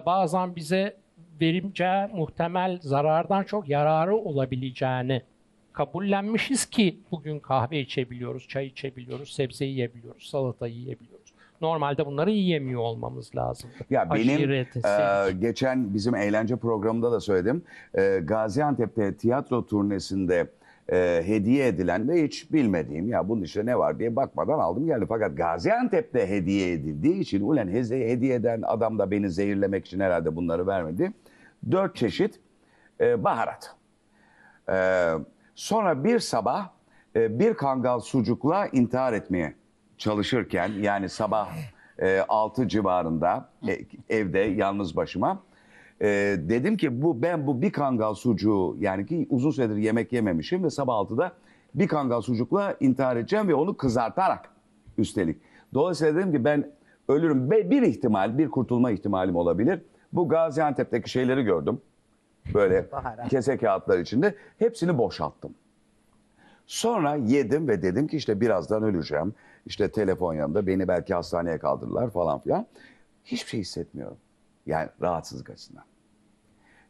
bazen bize verimce muhtemel zarardan çok yararı olabileceğini kabullenmişiz ki bugün kahve içebiliyoruz, çay içebiliyoruz, sebze yiyebiliyoruz, salata yiyebiliyoruz. Normalde bunları yiyemiyor olmamız lazım. Ya benim e, geçen bizim eğlence programında da söyledim. E, Gaziantep'te tiyatro turnesinde e, hediye edilen ve hiç bilmediğim ya bunun içinde ne var diye bakmadan aldım geldi. Fakat Gaziantep'te hediye edildiği için ulen heze- hediye eden adam da beni zehirlemek için herhalde bunları vermedi. Dört çeşit e, baharat. Ee, sonra bir sabah e, bir kangal sucukla intihar etmeye çalışırken yani sabah e, 6 civarında e, evde yalnız başıma e, dedim ki bu ben bu bir kangal sucuğu yani ki uzun süredir yemek yememişim ve sabah 6'da bir kangal sucukla intihar edeceğim ve onu kızartarak üstelik. Dolayısıyla dedim ki ben ölürüm. Bir ihtimal, bir kurtulma ihtimalim olabilir. Bu Gaziantep'teki şeyleri gördüm. Böyle Baharat. kese kağıtlar içinde. Hepsini boşalttım. Sonra yedim ve dedim ki işte birazdan öleceğim. İşte telefon yanında beni belki hastaneye kaldırırlar falan filan. Hiçbir şey hissetmiyorum. Yani rahatsızlık açısından.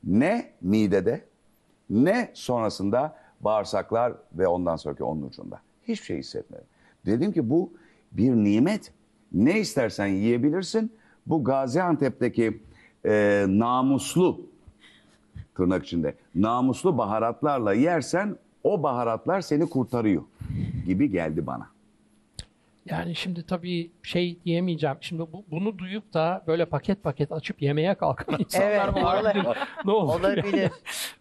Ne midede ne sonrasında bağırsaklar ve ondan sonraki onun ucunda. Hiçbir şey hissetmedim. Dedim ki bu bir nimet. Ne istersen yiyebilirsin. Bu Gaziantep'teki e, namuslu tırnak içinde namuslu baharatlarla yersen o baharatlar seni kurtarıyor gibi geldi bana. Yani şimdi tabii şey diyemeyeceğim. Şimdi bu, bunu duyup da böyle paket paket açıp yemeye kalkan insanlar Evet, olabilir. ne olur? Olabilir.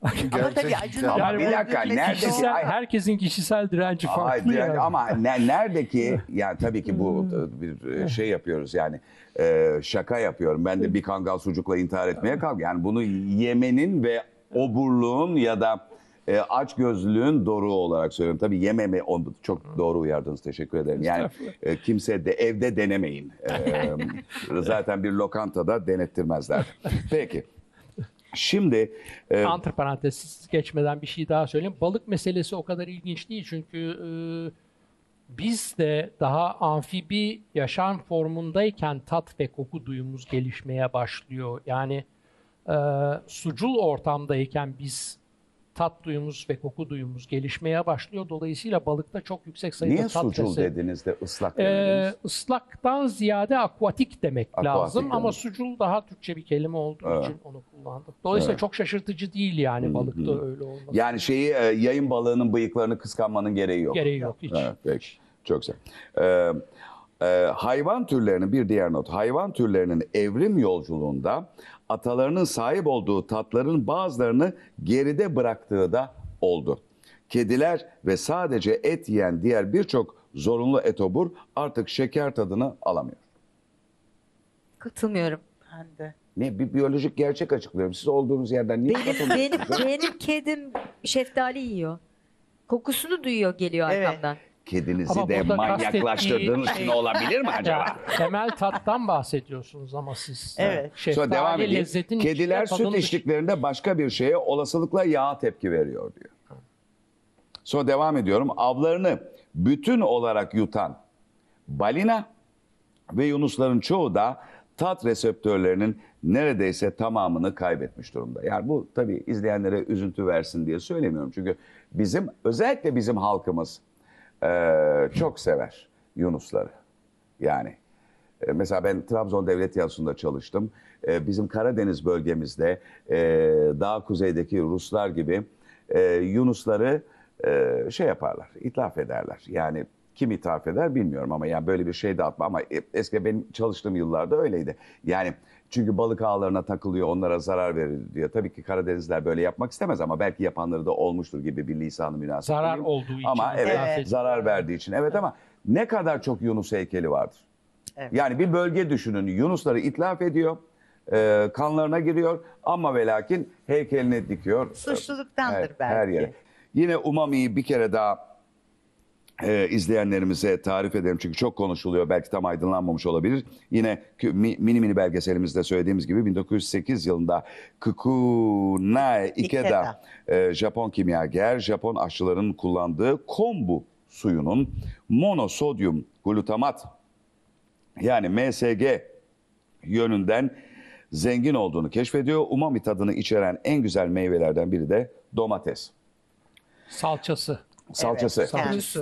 Ama tabii acının Ama bir dakika, nerede- Kişisel, Ay- herkesin kişisel direnci farklı Ay, yani. Ama ne, neredeki yani tabii ki bu e, bir e, şey yapıyoruz yani e, şaka yapıyorum. Ben de bir kangal sucukla intihar etmeye kalk. Yani bunu yemenin ve oburluğun ya da e, aç gözlülüğün doğru olarak söylüyorum. Tabii yememe çok doğru uyardınız. Teşekkür ederim. Yani e, kimse de evde denemeyin. E, zaten bir lokantada denettirmezler. Peki. Şimdi e, Antiparantez geçmeden bir şey daha söyleyeyim. Balık meselesi o kadar ilginç değil çünkü e, biz de daha amfibi yaşam formundayken tat ve koku duyumuz gelişmeye başlıyor. Yani e, sucul ortamdayken biz tat duyumuz ve koku duyumuz gelişmeye başlıyor. Dolayısıyla balıkta çok yüksek sayıda niye tat sucul reseptörü- dediniz de ıslak ee, demediniz? ıslaktan ziyade akvatik demek Akvatik lazım ama demek. sucul daha Türkçe bir kelime olduğu Evet. için onu kullandık. Dolayısıyla çok şaşırtıcı değil yani balıkta öyle olması. Yani şeyi e, yayın balığının bıyıklarını kıskanmanın gereği yok. Gereği yok hiç. Evet, peki. Çok güzel. Ee, e, hayvan türlerinin bir diğer not. Hayvan türlerinin evrim yolculuğunda atalarının sahip olduğu tatların bazılarını geride bıraktığı da oldu. Kediler ve sadece et yiyen diğer birçok zorunlu etobur artık şeker tadını alamıyor. Katılmıyorum. Ben de. Ne bir biyolojik gerçek açıklıyorum. Siz olduğunuz yerden niye Benim katılmıyorsunuz? benim benim kedim şeftali yiyor. Kokusunu duyuyor geliyor Evet. arkamdan. Kedinizi Ama de burada manyaklaştırdığınız kastettiği- için olabilir mi acaba? Ya, temel tattan bahsediyorsunuz ama siz. Evet. Şeftali Sonra devam edeyim. lezzetin Kediler süt tadın dışı- içtiklerinde başka bir şeye olasılıkla yağ tepki veriyor diyor. Sonra devam ediyorum. Avlarını bütün olarak yutan balina ve yunusların çoğu da tat reseptörlerinin neredeyse tamamını kaybetmiş durumda. Yani bu tabii izleyenlere üzüntü versin diye söylemiyorum. Çünkü bizim özellikle bizim halkımız eee, çok sever yunusları. Yani e, Mesela ben Trabzon Devlet Tiyatrosu'nda çalıştım. E, Bizim Karadeniz bölgemizde e, daha kuzeydeki Ruslar gibi e, Yunusları e, şey yaparlar, ithaf ederler. Yani kim ithaf eder bilmiyorum ama yani böyle bir şey de atma ama e, eski benim çalıştığım yıllarda öyleydi. Yani çünkü balık ağlarına takılıyor, onlara zarar verir diye. Tabii ki Karadenizler böyle yapmak istemez ama belki yapanları da olmuştur gibi bir lisanı münasebet. Zarar diyeyim. olduğu için Ama evet, ediyor. zarar verdiği için. Evet ama ne kadar çok Yunus heykeli vardır. Evet. Yani bir bölge düşünün Yunusları itlaf ediyor, e, kanlarına giriyor ama ve lakin heykelini dikiyor. Suçluluktandır her, belki. Her yere. Yine umami'yi bir kere daha e, izleyenlerimize tarif edelim çünkü çok konuşuluyor belki tam aydınlanmamış olabilir. Yine mini mini belgeselimizde söylediğimiz gibi 1908 yılında Kukunae Ikeda, Ikeda. e, Japon kimyager, Japon aşçıların kullandığı kombu suyunun monosodyum glutamat yani MSG yönünden zengin olduğunu keşfediyor. Umami tadını içeren en güzel meyvelerden biri de domates. Salçası. Salçası. Evet,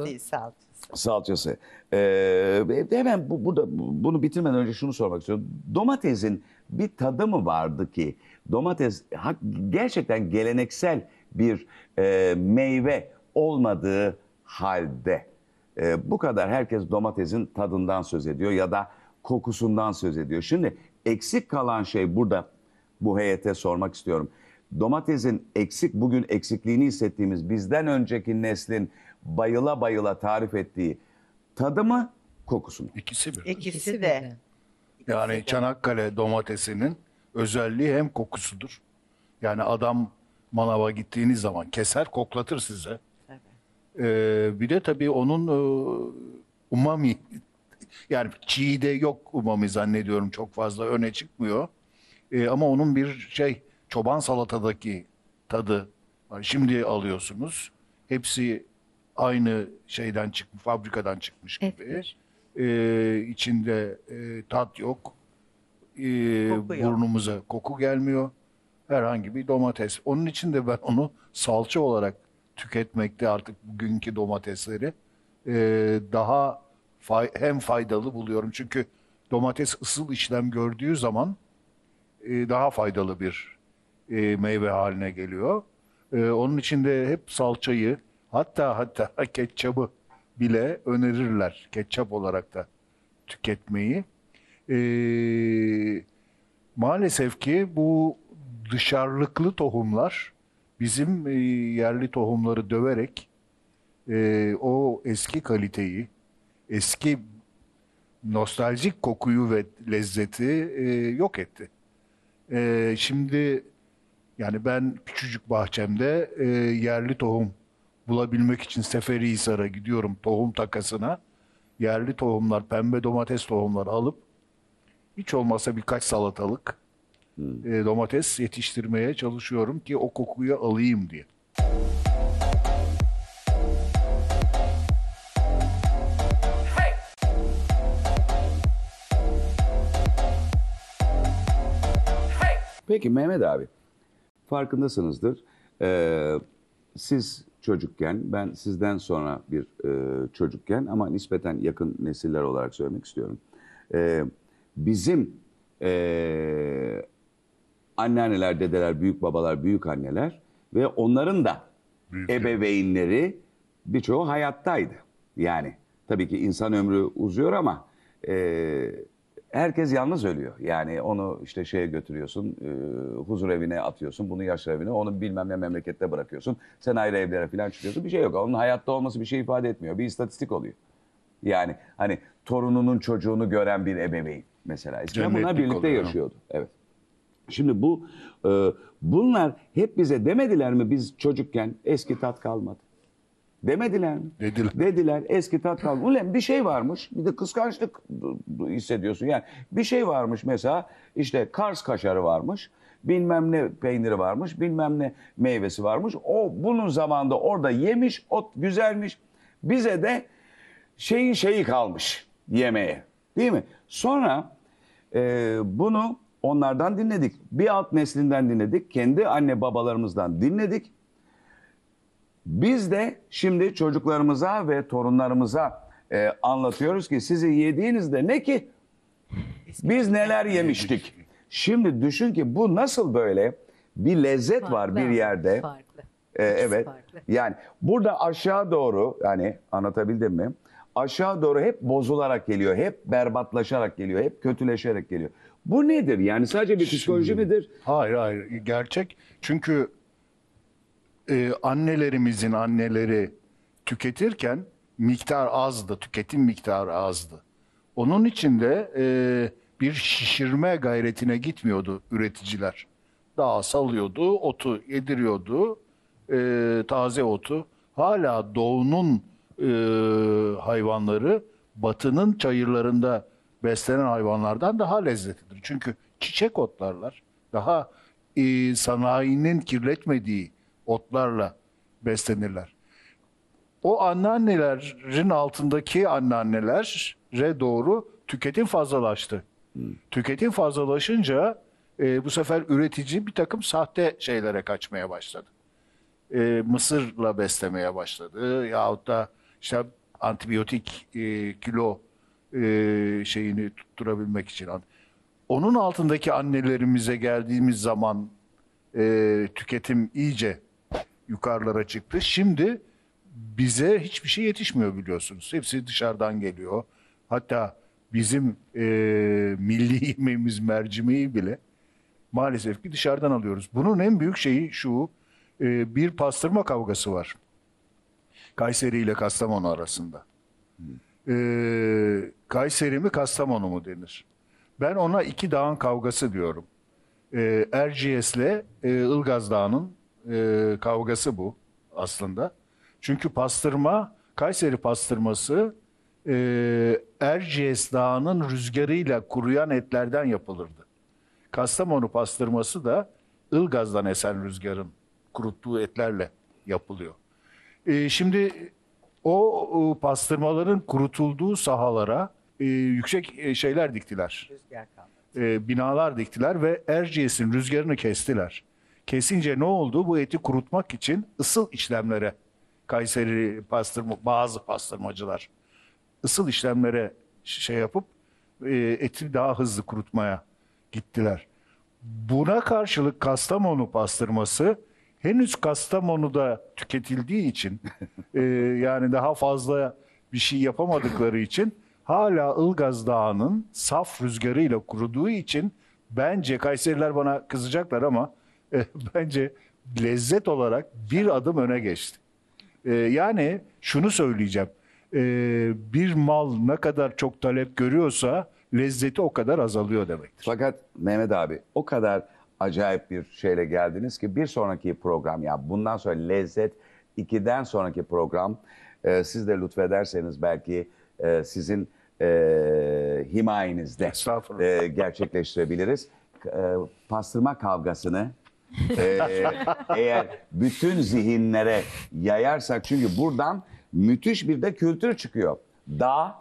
değil, salçası. Salçası. Ee, hemen bu, burada bunu bitirmeden önce şunu sormak istiyorum. Domatesin bir tadı mı vardı ki domates gerçekten geleneksel bir e, meyve olmadığı halde e, bu kadar herkes domatesin tadından söz ediyor ya da kokusundan söz ediyor. Şimdi eksik kalan şey burada bu heyete sormak istiyorum. Domatesin eksik bugün eksikliğini hissettiğimiz bizden önceki neslin bayıla bayıla tarif ettiği tadı mı kokusu mu? İkisi bir. İkisi de. Yani İkisi de. Çanakkale domatesinin özelliği hem kokusudur. Yani adam manava gittiğiniz zaman keser koklatır size. Ee, bir de tabii onun e, umami yani çiğde yok umami zannediyorum çok fazla öne çıkmıyor. Ee, ama onun bir şey çoban salatadaki tadı var. Şimdi alıyorsunuz. Hepsi aynı şeyden çıkmış, fabrikadan çıkmış gibi. Evet. Ee, içinde e, tat yok. e, Koku yok. burnumuza koku gelmiyor. Herhangi bir domates. Onun için de ben onu salça olarak tüketmekte artık bugünkü domatesleri e, daha fay- hem faydalı buluyorum. Çünkü domates ısıl işlem gördüğü zaman e, daha faydalı bir e, meyve haline geliyor. E, onun için de hep salçayı hatta hatta ketçabı bile önerirler. Ketçap olarak da tüketmeyi. E, maalesef ki bu dışarılıklı tohumlar bizim e, yerli tohumları döverek e, o eski kaliteyi, eski nostaljik kokuyu ve lezzeti e, yok etti. E, şimdi yani ben küçücük bahçemde e, yerli tohum bulabilmek için Seferihisar'a gidiyorum tohum takasına. Yerli tohumlar, pembe domates tohumları alıp hiç olmazsa birkaç salatalık e, domates yetiştirmeye çalışıyorum ki o kokuyu alayım diye. Peki Mehmet abi, farkındasınızdır. Ee, siz çocukken, ben sizden sonra bir e, çocukken ama nispeten yakın nesiller olarak söylemek istiyorum. Ee, bizim e, anneanneler, dedeler, büyük babalar, büyük anneler ve onların da ebeveynleri birçoğu hayattaydı. Yani tabii ki insan ömrü uzuyor ama e, herkes yalnız ölüyor. Yani onu işte şeye götürüyorsun, e, huzur evine atıyorsun, bunu yaşlı evine, onu bilmem ne memlekette bırakıyorsun. Sen ayrı evlere falan çıkıyorsun. Bir şey yok. Onun hayatta olması bir şey ifade etmiyor. Bir istatistik oluyor. Yani hani torununun çocuğunu gören bir ebeveyn mesela. Eskiden bunlar birlikte oluyor. yaşıyordu. Evet. Şimdi bu e, bunlar hep bize demediler mi biz çocukken eski tat kalmadı. Demediler mi? Dediler. Dediler eski tat kalmadı. Ulan bir şey varmış bir de kıskançlık hissediyorsun. Yani bir şey varmış mesela işte Kars kaşarı varmış. Bilmem ne peyniri varmış, bilmem ne meyvesi varmış. O bunun zamanında orada yemiş, o güzelmiş. Bize de şeyin şeyi kalmış yemeğe. Değil mi? Sonra e, bunu onlardan dinledik. Bir alt neslinden dinledik. Kendi anne babalarımızdan dinledik. Biz de şimdi çocuklarımıza ve torunlarımıza e, anlatıyoruz ki sizi yediğinizde ne ki? Biz neler yemiştik. Şimdi düşün ki bu nasıl böyle bir lezzet var Farklı bir ama, yerde. Farklı. Ee, evet. farklı. Yani burada aşağı doğru yani anlatabildim mi? Aşağı doğru hep bozularak geliyor, hep berbatlaşarak geliyor, hep kötüleşerek geliyor. Bu nedir? Yani sadece bir psikoloji midir? Hayır hayır gerçek. Çünkü e, annelerimizin anneleri tüketirken miktar azdı, tüketim miktarı azdı. Onun için de e, bir şişirme gayretine gitmiyordu üreticiler. Daha salıyordu, otu yediriyordu, e, taze otu. Hala doğunun e, hayvanları batının çayırlarında beslenen hayvanlardan daha lezzetlidir. Çünkü çiçek otlarlar daha e, sanayinin kirletmediği otlarla beslenirler. O anneannelerin altındaki anneannelere doğru tüketim fazlalaştı. Tüketim fazlalaşınca e, bu sefer üretici bir takım sahte şeylere kaçmaya başladı. E, mısırla beslemeye başladı yahut da işte antibiyotik e, kilo e, şeyini tutturabilmek için. Onun altındaki annelerimize geldiğimiz zaman e, tüketim iyice yukarılara çıktı. Şimdi bize hiçbir şey yetişmiyor biliyorsunuz. Hepsi dışarıdan geliyor. Hatta bizim e, milli yemeğimiz mercimeği bile maalesef ki dışarıdan alıyoruz. Bunun en büyük şeyi şu, e, bir pastırma kavgası var. Kayseri ile Kastamonu arasında. E, Kayseri mi Kastamonu mu denir? Ben ona iki dağın kavgası diyorum. E, Erciyes'le e, Ilgaz Dağı'nın e, kavgası bu aslında. Çünkü pastırma, Kayseri pastırması e, Erciyes Dağı'nın rüzgarıyla kuruyan etlerden yapılırdı. Kastamonu pastırması da Ilgaz'dan esen rüzgarın kuruttuğu etlerle yapılıyor. E, şimdi o, o pastırmaların kurutulduğu sahalara e, yüksek e, şeyler diktiler. Rüzgar e, binalar diktiler ve Erciyes'in rüzgarını kestiler. Kesince ne oldu? Bu eti kurutmak için ısıl işlemlere Kayseri pastırma bazı pastırmacılar ısıl işlemlere şey yapıp e, eti daha hızlı kurutmaya gittiler. Buna karşılık Kastamonu pastırması henüz Kastamonu'da tüketildiği için e, yani daha fazla bir şey yapamadıkları için hala Ilgaz Dağı'nın saf rüzgarıyla kuruduğu için bence Kayseriler bana kızacaklar ama e, bence lezzet olarak bir adım öne geçti. E, yani şunu söyleyeceğim. E, bir mal ne kadar çok talep görüyorsa lezzeti o kadar azalıyor demektir. Fakat Mehmet abi o kadar acayip bir şeyle geldiniz ki bir sonraki program ya bundan sonra Lezzet 2'den sonraki program e, siz de lütfederseniz belki e, sizin e, himayenizde e, gerçekleştirebiliriz. E, pastırma kavgasını e, eğer bütün zihinlere yayarsak çünkü buradan müthiş bir de kültür çıkıyor. Dağ,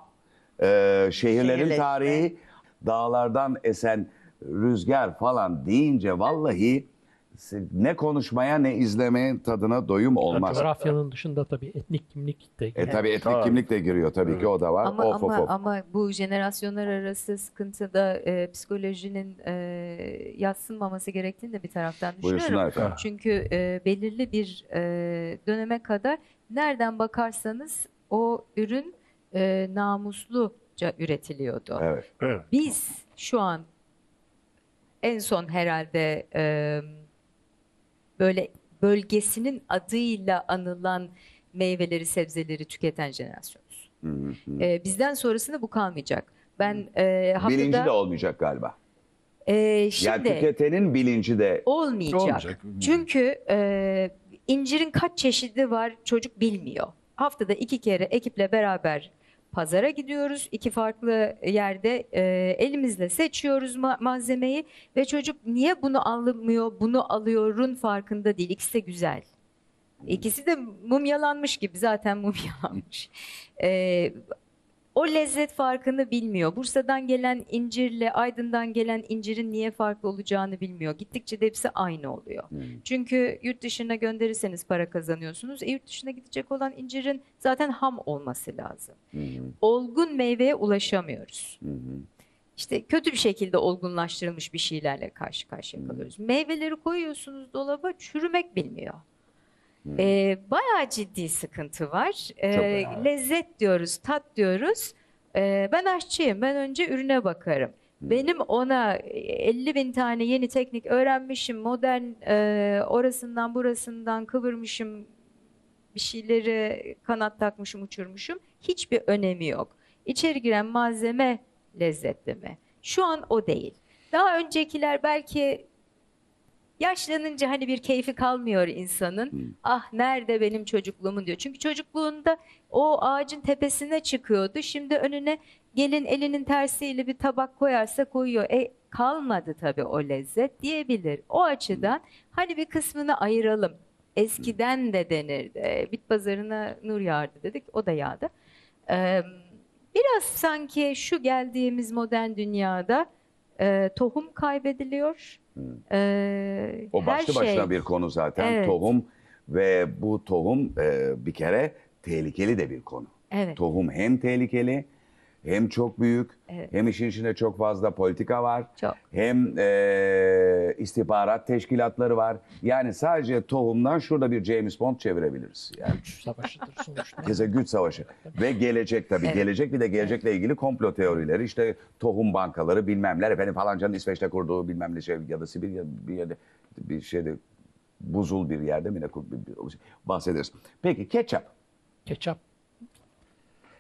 e, şehirlerin Şehirleşme. tarihi, dağlardan esen rüzgar falan deyince vallahi ne konuşmaya ne izlemeye tadına doyum olmaz. Coğrafyanın dışında tabii etnik kimlik de E tabii etnik Tabii. kimlik de giriyor tabii ki o da var. Ama of ama of of. ama bu jenerasyonlar arası sıkıntıda e, psikolojinin e, yatsınmaması gerektiğini de bir taraftan düşünüyorum. Efendim. Çünkü e, belirli bir e, döneme kadar nereden bakarsanız o ürün e, namusluca üretiliyordu. Evet. Evet. Biz şu an en son herhalde e, böyle bölgesinin adıyla anılan meyveleri, sebzeleri tüketen jenerasyonuz. Hı hı. E, bizden sonrasında bu kalmayacak. Ben e, haftada Bilinci de olmayacak galiba. e, Yani şimdi tüketenin bilinci de olmayacak. Olmayacak. Çünkü e, incirin kaç çeşidi var çocuk bilmiyor. Haftada iki kere ekiple beraber pazara gidiyoruz. İki farklı yerde e, elimizle seçiyoruz ma- malzemeyi ve çocuk niye bunu almıyor, bunu alıyorun farkında değil. İkisi de güzel. İkisi de mumyalanmış gibi zaten mumyalanmış. E, o lezzet farkını bilmiyor. Bursa'dan gelen incirle Aydın'dan gelen incirin niye farklı olacağını bilmiyor. Gittikçe de hepsi aynı oluyor. Çünkü yurt dışına gönderirseniz para kazanıyorsunuz. E, yurt dışına gidecek olan incirin zaten ham olması lazım. Hı, Olgun meyveye ulaşamıyoruz. hı. İşte kötü bir şekilde olgunlaştırılmış bir şeylerle karşı karşıya kalıyoruz. Meyveleri koyuyorsunuz dolaba çürümek bilmiyor. Ee, bayağı ciddi sıkıntı var. Çok. lezzet diyoruz, tat diyoruz. Ee, ben aşçıyım, ben önce ürüne bakarım. Benim ona 50 bin tane yeni teknik öğrenmişim, modern e, orasından burasından kıvırmışım, bir şeyleri kanat takmışım, uçurmuşum. Hiçbir önemi yok. İçeri giren malzeme lezzetli mi? Şu an o değil. Daha öncekiler belki yaşlanınca hani bir keyfi kalmıyor insanın. Ah nerede benim çocukluğumun diyor. Çünkü çocukluğunda o ağacın tepesine çıkıyordu. Şimdi önüne gelin elinin tersiyle bir tabak koyarsa koyuyor. E kalmadı tabii o lezzet diyebilir. O açıdan hani bir kısmını ayıralım. Eskiden de denirdi. E, Bit pazarına nur yağardı dedik. O da yağdı. Ee, biraz sanki şu geldiğimiz modern dünyada e, tohum kaybediliyor. Ee, O her başlı şey- başına bir konu zaten. Evet. Tohum ve bu tohum e, bir kere tehlikeli de bir konu. Evet. Tohum hem tehlikeli hem çok büyük Evet. hem işin içinde çok fazla politika var. Çok. Hem e, istihbarat teşkilatları var. Yani sadece tohumdan şurada bir James Bond çevirebiliriz. Yani güç savaşıdır sonuçta. Herkese güç savaşı. Ve gelecek tabii. Evet. Gelecek bir de gelecekle ilgili komplo teorileri. işte tohum bankaları bilmemler. Efendim falancanın İsveç'te kurduğu bilmem ne şey ya da Sibirya bir yerde bir şeyde buzul bir yerde mi ne bahsederiz. Peki ketçap. Ketçap.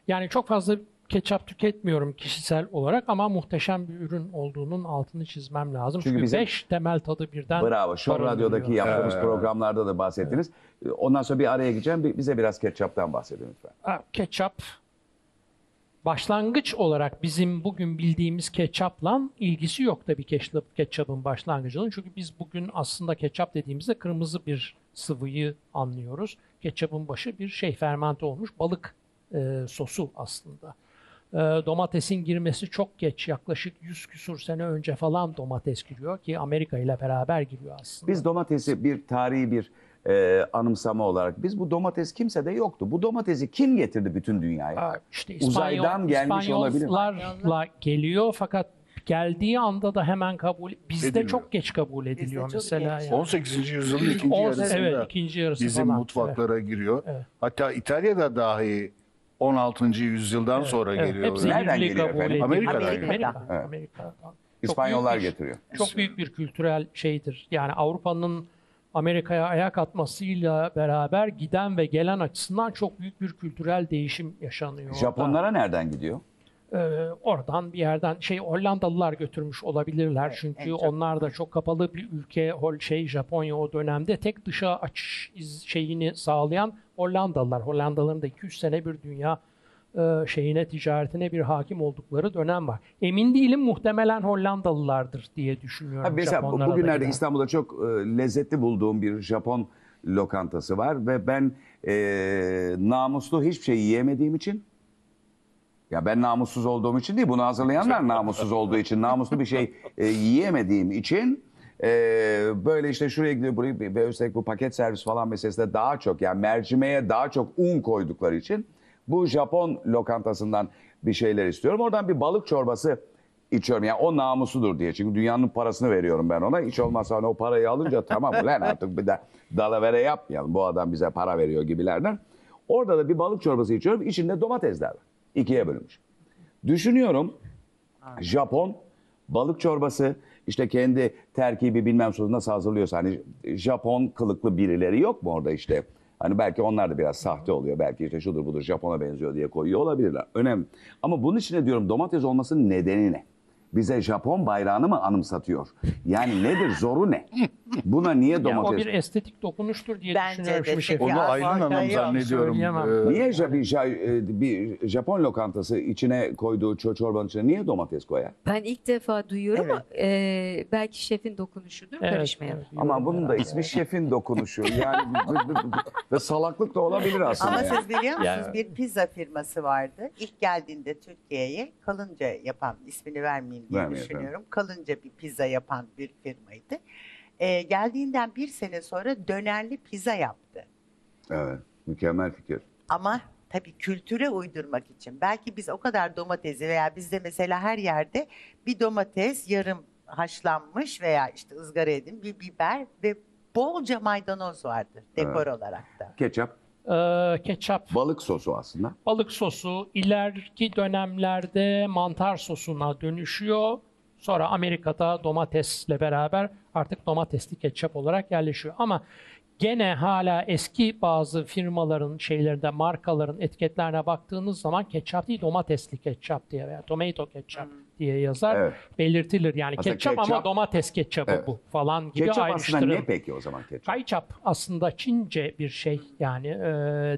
Yani çok fazla ketçap tüketmiyorum kişisel olarak ama muhteşem bir ürün olduğunun altını çizmem lazım. Çünkü Çünkü, bizim- beş temel tadı birden Bravo. Şu barındırıyor. radyodaki yaptığımız Evet. programlarda da bahsettiniz. Ondan sonra bir araya gideceğim. Bir- Bize biraz ketçaptan bahsedin lütfen. Ha, Ketçap başlangıç olarak bizim bugün bildiğimiz ketçapla ilgisi yok tabii ketçap, ketçapın başlangıcının. Çünkü biz bugün aslında ketçap dediğimizde kırmızı bir sıvıyı anlıyoruz. Ketçapın başı bir şey fermente olmuş balık e, sosu aslında. Ee, domatesin girmesi çok geç. Yaklaşık 100 küsur sene önce falan domates giriyor ki Amerika ile beraber giriyor aslında. Biz domatesi bir tarihi bir e, anımsama olarak biz bu domates kimsede yoktu. Bu domatesi kim getirdi bütün dünyaya? Aa, işte Uzaydan gelmiş olabilir. İspanyollarla geliyor fakat geldiği anda da hemen kabul bizde Ediliyor. çok geç kabul ediliyor çok mesela. geç. yani. 18. yüzyılın ikinci yarısında evet, ikinci yarısı bizim falan. mutfaklara giriyor. Evet. Hatta İtalya'da dahi 16. yüzyıldan sonra Evet, geliyor. hepsi Nereden geliyor kabul efendim? ediliyor. Amerika'dan geliyor. Amerika, Evet. Amerika'dan. Çok İspanyollar büyük bir- getiriyor. Çok büyük bir kültürel şeydir. Yani Avrupa'nın Amerika'ya ayak atmasıyla beraber giden ve gelen açısından çok büyük bir kültürel değişim yaşanıyor. orada. Japonlara nereden gidiyor? Ee, oradan bir yerden şey Hollandalılar götürmüş olabilirler Evet, çünkü onlar da çok kapalı bir ülke Hol şey Japonya o dönemde tek dışa açış iz- şeyini sağlayan Hollandalılar. Hollandalıların da 200 sene bir dünya e, şeyine ticaretine bir hakim oldukları dönem var. Emin değilim muhtemelen Hollandalılardır diye düşünüyorum. Ha, mesela Japonlara da bugünlerde giden. İstanbul'da çok e, lezzetli bulduğum bir Japon lokantası var ve ben e, namuslu hiçbir şey yiyemediğim için ya ben namussuz olduğum için değil bunu hazırlayanlar namussuz olduğu için namuslu bir şey e, yiyemediğim için e, böyle işte şuraya gidiyor buraya ve üstelik bu paket servis falan meselesinde daha çok yani mercimeğe daha çok un koydukları için bu Japon lokantasından bir şeyler istiyorum. Oradan bir balık çorbası içiyorum. Yani o namusudur diye. Çünkü dünyanın parasını veriyorum ben ona. Hiç olmazsa hani o parayı alınca tamam lan artık bir de dalavere yapmayalım. Bu adam bize para veriyor gibilerden. Orada da bir balık çorbası içiyorum. İçinde domatesler var. İkiye bölünmüş. Düşünüyorum Japon balık çorbası işte kendi terkibi bilmem sonra nasıl hazırlıyorsa hani Japon kılıklı birileri yok mu orada işte? Hani belki onlar da biraz sahte oluyor. Belki işte şudur budur Japon'a benziyor diye koyuyor olabilirler. Önemli. Ama bunun içine diyorum domates olmasının nedeni ne? Bize Japon bayrağını mı anımsatıyor? Yani nedir? Zoru ne? Buna niye Ya o domates? bir estetik dokunuştur diye Bence düşünüyorum. de Şimdi. Onu Ya, Aylin Hanım zannediyorum. söyleyemem. e, Niye Ja- bir, Ja- e, bir Japon lokantası içine koyduğu ço- çorbanın içine niye domates koyar? Ben ilk defa duyuyorum ama e, belki şefin dokunuşudur Evet, karışmayalım. evet, Ama bunun da ismi şefin dokunuşu. Yani bu- bu- bu- ve salaklık da olabilir aslında. Ama yani. siz biliyor musunuz Yani- bir pizza firması vardı. İlk geldiğinde Türkiye'ye kalınca yapan, ismini vermeyeyim diye Vermeyin düşünüyorum. Kalınca bir pizza yapan bir firmaydı. Ee, geldiğinden bir sene sonra dönerli pizza yaptı. Evet, mükemmel fikir. Ama tabii kültüre uydurmak için. Belki biz o kadar domatesi veya bizde mesela her yerde bir domates yarım haşlanmış veya işte ızgara edin bir biber ve bolca maydanoz vardır dekor olarak da. Ketçap, Ee, ketçap, balık sosu aslında. balık sosu ileriki dönemlerde mantar sosuna dönüşüyor. Sonra Amerika'da domatesle beraber artık domatesli ketçap olarak yerleşiyor. Ama gene hala eski bazı firmaların şeylerinde markaların etiketlerine baktığınız zaman ketçap değil domatesli ketçap diye veya tomato ketçap diye yazar. Evet. Belirtilir yani Aslında ketçap, ama ketçap- domates ketçapı Evet. bu falan gibi Ketçap aslında ayrıştırılır. ne peki o zaman ketçap? Kayçap aslında Çince bir şey yani e,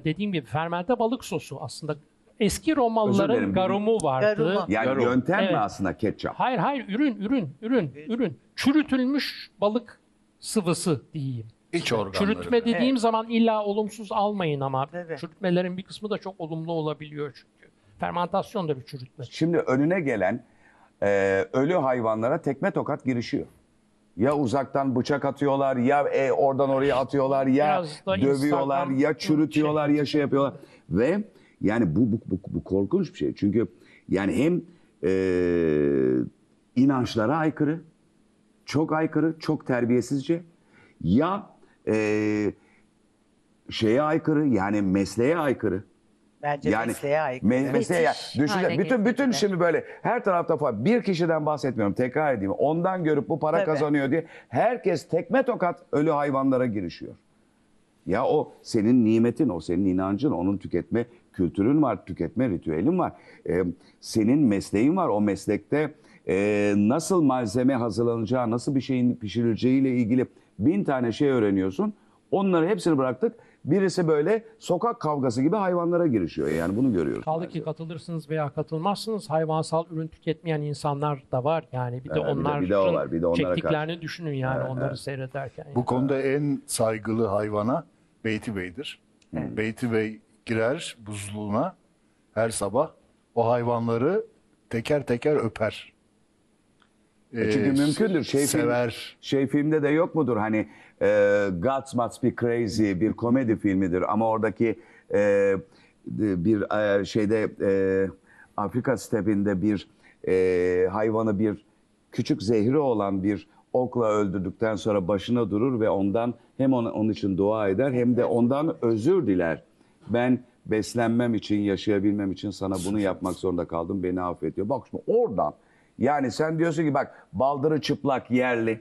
dediğim gibi fermente balık sosu aslında eski Romalıların garumu vardı. Yani Yarım. yöntem Evet. mi aslında ketçap? Hayır hayır ürün ürün ürün ürün çürütülmüş balık sıvısı diyeyim. iç organları. Çürütme dediğim zaman illa olumsuz almayın ama Tabii. çürütmelerin bir kısmı da çok olumlu olabiliyor çünkü. Fermentasyon da bir çürütme. Şimdi önüne gelen e, ölü hayvanlara tekme tokat girişiyor. Ya uzaktan bıçak atıyorlar, ya e, oradan oraya atıyorlar, ya Biraz da dövüyorlar, Instagram ya çürütüyorlar, ya şey yapıyorlar. Ve yani bu, bu, bu, bu korkunç bir şey. Çünkü yani hem e, inançlara aykırı, çok aykırı, çok terbiyesizce ya e, şeye aykırı yani mesleğe aykırı. Bence Yani mesleğe aykırı. me- mesleğe ya. Hale bütün bütün getirdiler. şimdi böyle her tarafta falan bir kişiden bahsetmiyorum tekrar edeyim. Ondan görüp bu para Tabii. kazanıyor diye herkes tekme tokat ölü hayvanlara girişiyor. Ya o senin nimetin, o senin inancın, onun tüketme kültürün var, tüketme ritüelin var. Ee, senin mesleğin var. O meslekte e, nasıl malzeme hazırlanacağı, nasıl bir şeyin pişirileceğiyle ilgili bin tane şey öğreniyorsun. Onları hepsini bıraktık. Birisi böyle sokak kavgası gibi hayvanlara girişiyor. Yani bunu görüyoruz. Kaldı ki katılırsınız veya katılmazsınız hayvansal ürün tüketmeyen insanlar da var yani bir de Evet, bir de- onlar bir de var, bir de onlara çektiklerini düşünün yani onları seyrederken. Bu konuda en saygılı hayvana Beyti Bey'dir. Beyti Bey girer buzluğuna her sabah o hayvanları teker teker öper. E çünkü Ee, mümkündür. Şey film- sever. Şey filmde de yok mudur hani e, Gods Must Be Crazy bir komedi filmidir ama oradaki e, bir e, şeyde e, Afrika stepinde bir e, hayvanı bir küçük zehri olan bir okla öldürdükten sonra başına durur ve ondan hem onun için dua eder hem de ondan özür diler. Ben beslenmem için, yaşayabilmem için sana bunu yapmak zorunda kaldım. Beni affet diyor. Bak şimdi oradan yani sen diyorsun ki bak baldırı çıplak yerli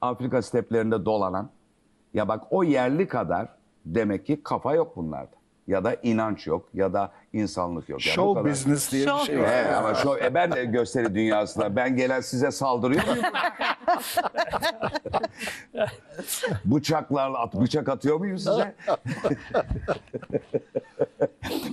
Afrika steplerinde dolanan ya bak o yerli kadar demek ki kafa yok bunlarda. Ya da inanç yok ya da insanlık yok. Yani bu Show kadar. business diye bir Show şey var. Evet, ama şu, e, ben de gösteri dünyasında ben gelen size saldırıyor muyum? Bıçaklarla at, bıçak atıyor muyum size?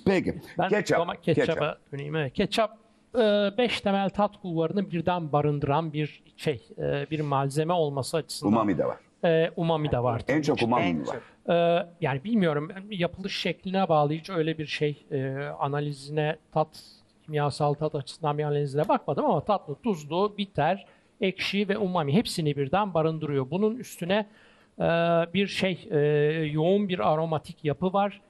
Peki. Ben ketçap. ama ketçaba döneyim. Evet, Ketçap e, beş temel tat kulvarını birden barındıran bir şey, e, bir malzeme olması açısından. Umami de var. E, umami de var. En çok umami En mi var? çok. Ee, yani bilmiyorum yapılış şekline bağlı hiç öyle bir şey e, analizine tat kimyasal tat açısından bir analizine bakmadım ama tatlı, tuzlu, bitter, ekşi ve umami hepsini birden barındırıyor. Bunun üstüne e, bir şey e, yoğun bir aromatik yapı var.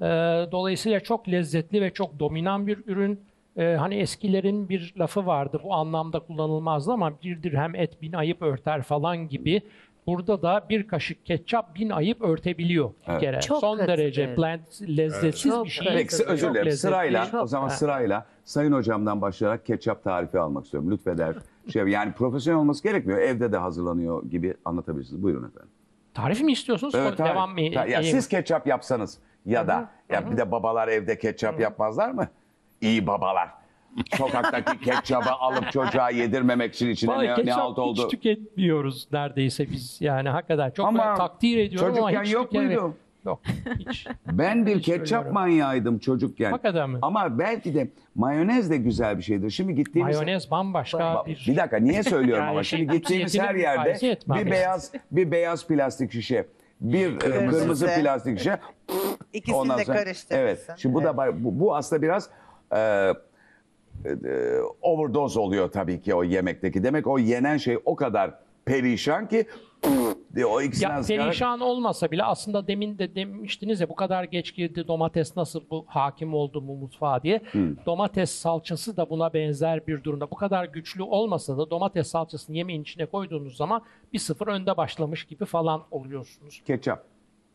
E, dolayısıyla çok lezzetli ve çok dominan bir ürün. E, hani eskilerin bir lafı vardı bu anlamda kullanılmazdı ama bir dirhem et bin ayıp örter falan gibi. Burada da bir kaşık ketçap bin ayıp örtebiliyor bir Evet. kere. Çok Son derece katılıyorum. bland, lezzetsiz Çok bir şey. Peki Çok özür dilerim. lezzetli. Sırayla Çok- o zaman Ha. sırayla Sayın Hocam'dan başlayarak ketçap tarifi almak istiyorum. Lütfeder. Şey, yani profesyonel olması gerekmiyor. Evde de hazırlanıyor gibi anlatabilirsiniz. Buyurun efendim. Tarif mi istiyorsunuz? Evet, hayır. devam mı? Ya, ya siz ketçap yapsanız ya da ya bir de babalar evde ketçap yapmazlar mı? İyi babalar. Sokaktaki ketçabı alıp çocuğa yedirmemek için içine Vallahi ne, ne ketçap halt oldu? hiç tüketmiyoruz neredeyse biz. Yani hakikaten çok Ama böyle takdir ediyorum ama çocukken hiç yok tüketemiyorum. muydu? Yok hiç. Ben bir Hiç ketçap söylüyorum. manyağıydım çocukken. Hakikaten mi? Ama belki de mayonez de güzel bir şeydir. Şimdi gittiğimiz Mayonez bambaşka Ba- bir... Bir dakika niye söylüyorum Yani ama şey, şimdi gittiğimiz her yerde mukayese etmem bir yani. beyaz bir beyaz plastik şişe, bir e, Kırmızı. kırmızı plastik şişe. İkisini de karıştırırsın. Evet. Şimdi bu da bu, bu aslında biraz e, e, overdose oluyor tabii ki o yemekteki. Demek o yenen şey o kadar perişan ki diye o ikisinden Ya perişan olmasa bile aslında demin de demiştiniz ya bu kadar geç girdi domates nasıl bu hakim oldu bu mutfağa diye. Domates salçası da buna benzer bir durumda. Bu kadar güçlü olmasa da domates salçasını yemeğin içine koyduğunuz zaman bir sıfır önde başlamış gibi falan oluyorsunuz. ketçap.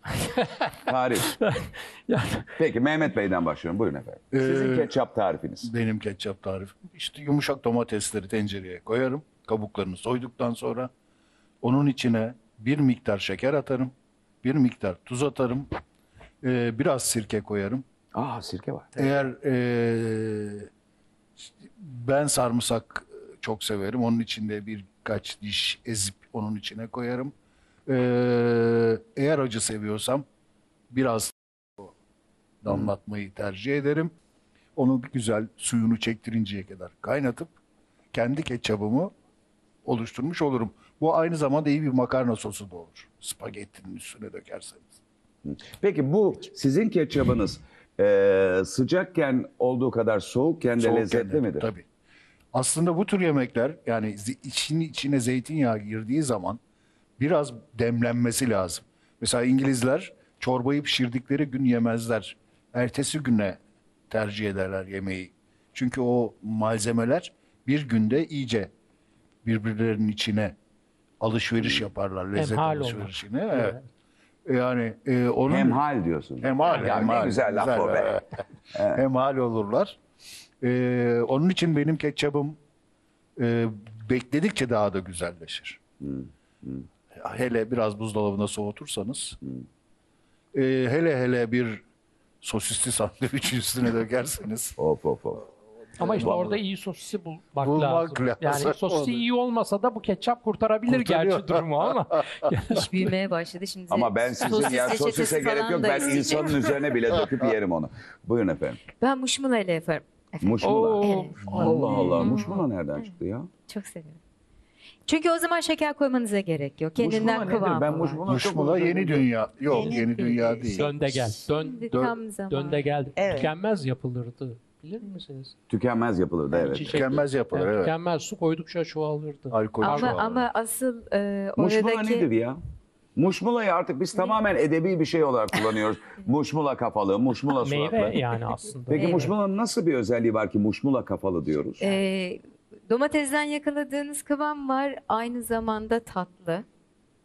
Tarif. Yani Peki Mehmet Bey'den başlıyorum. Buyurun efendim. Sizin Ee, ketçap tarifiniz. Benim ketçap tarifim. İşte yumuşak domatesleri tencereye koyarım. Kabuklarını soyduktan sonra onun içine bir miktar şeker atarım. Bir miktar tuz atarım. ee, biraz sirke koyarım. Aa sirke var. Eğer ee, ben sarımsak çok severim. Onun içinde birkaç diş ezip onun içine koyarım. Ee, eğer acı seviyorsam biraz damlatmayı tercih ederim. Onu güzel suyunu çektirinceye kadar kaynatıp kendi ketçabımı oluşturmuş olurum. Bu aynı zamanda iyi bir makarna sosu da olur. Spagettinin üstüne dökerseniz. Peki bu sizin ketçabınız e, sıcakken olduğu kadar soğukken de Soğukken lezzetli de, midir? Tabii. Aslında bu tür yemekler yani için, içine zeytinyağı girdiği zaman biraz demlenmesi lazım. Mesela İngilizler çorbayı pişirdikleri gün yemezler. Ertesi güne tercih ederler yemeği. Çünkü o malzemeler bir günde iyice birbirlerinin içine alışveriş yaparlar. Lezzet Hemhal olur. alışverişine. Evet. Yani e, onun Hemhal diyorsun. Hemhal, Ya hemhal. ne güzel laf o be. Hemhal olurlar. Ee, onun için benim ketçabım e, bekledikçe daha da güzelleşir. Hele biraz buzdolabında soğutursanız, e, hele hele bir sosisli sandviç üstüne dökerseniz, Of of of. ama işte orada iyi sosisi bulmak, Bulmak lazım. lazım. Yani sosisi iyi olmasa da bu ketçap kurtarabilir Kurtarıyor. gerçi durumu ama. İş büyümeye başladı şimdi. Ama ben sizin ya reçetesi sosise gerek yok. da Ben isteyeceğim. insanın üzerine bile döküp yerim onu. Buyurun efendim. Ben muşmula ile yaparım. Efendim, Muşmula. Oo, Evet. Allah Allah. Muşmula nereden çıktı ya? Çok seviyorum. Çünkü o zaman şeker koymanıza gerek yok. Kendinden Muşmula nedir? kıvamı Ben var. muşmula çok muşmula uzun yeni dünya. Yok Yeni yeni dünya değil. Dön de gel. Dön, Şimdi dön, tam zaman. dön de gel. Evet. Tükenmez yapılırdı. Bilir misiniz? Tükenmez yapılırdı evet. Çiçek- Tükenmez yapılır, Yani evet. Tükenmez su koydukça çoğalırdı. Alkol Ama çoğalır. ama asıl e, Muşmula oradaki nedir ya? Muşmula'yı artık biz tamamen edebi bir şey olarak kullanıyoruz. Muşmula kafalı, muşmula suratlı. Meyve yani aslında. Peki muşmulanın nasıl bir özelliği var ki muşmula kafalı diyoruz? e, domatesden yakaladığınız kıvam var. Aynı zamanda tatlı.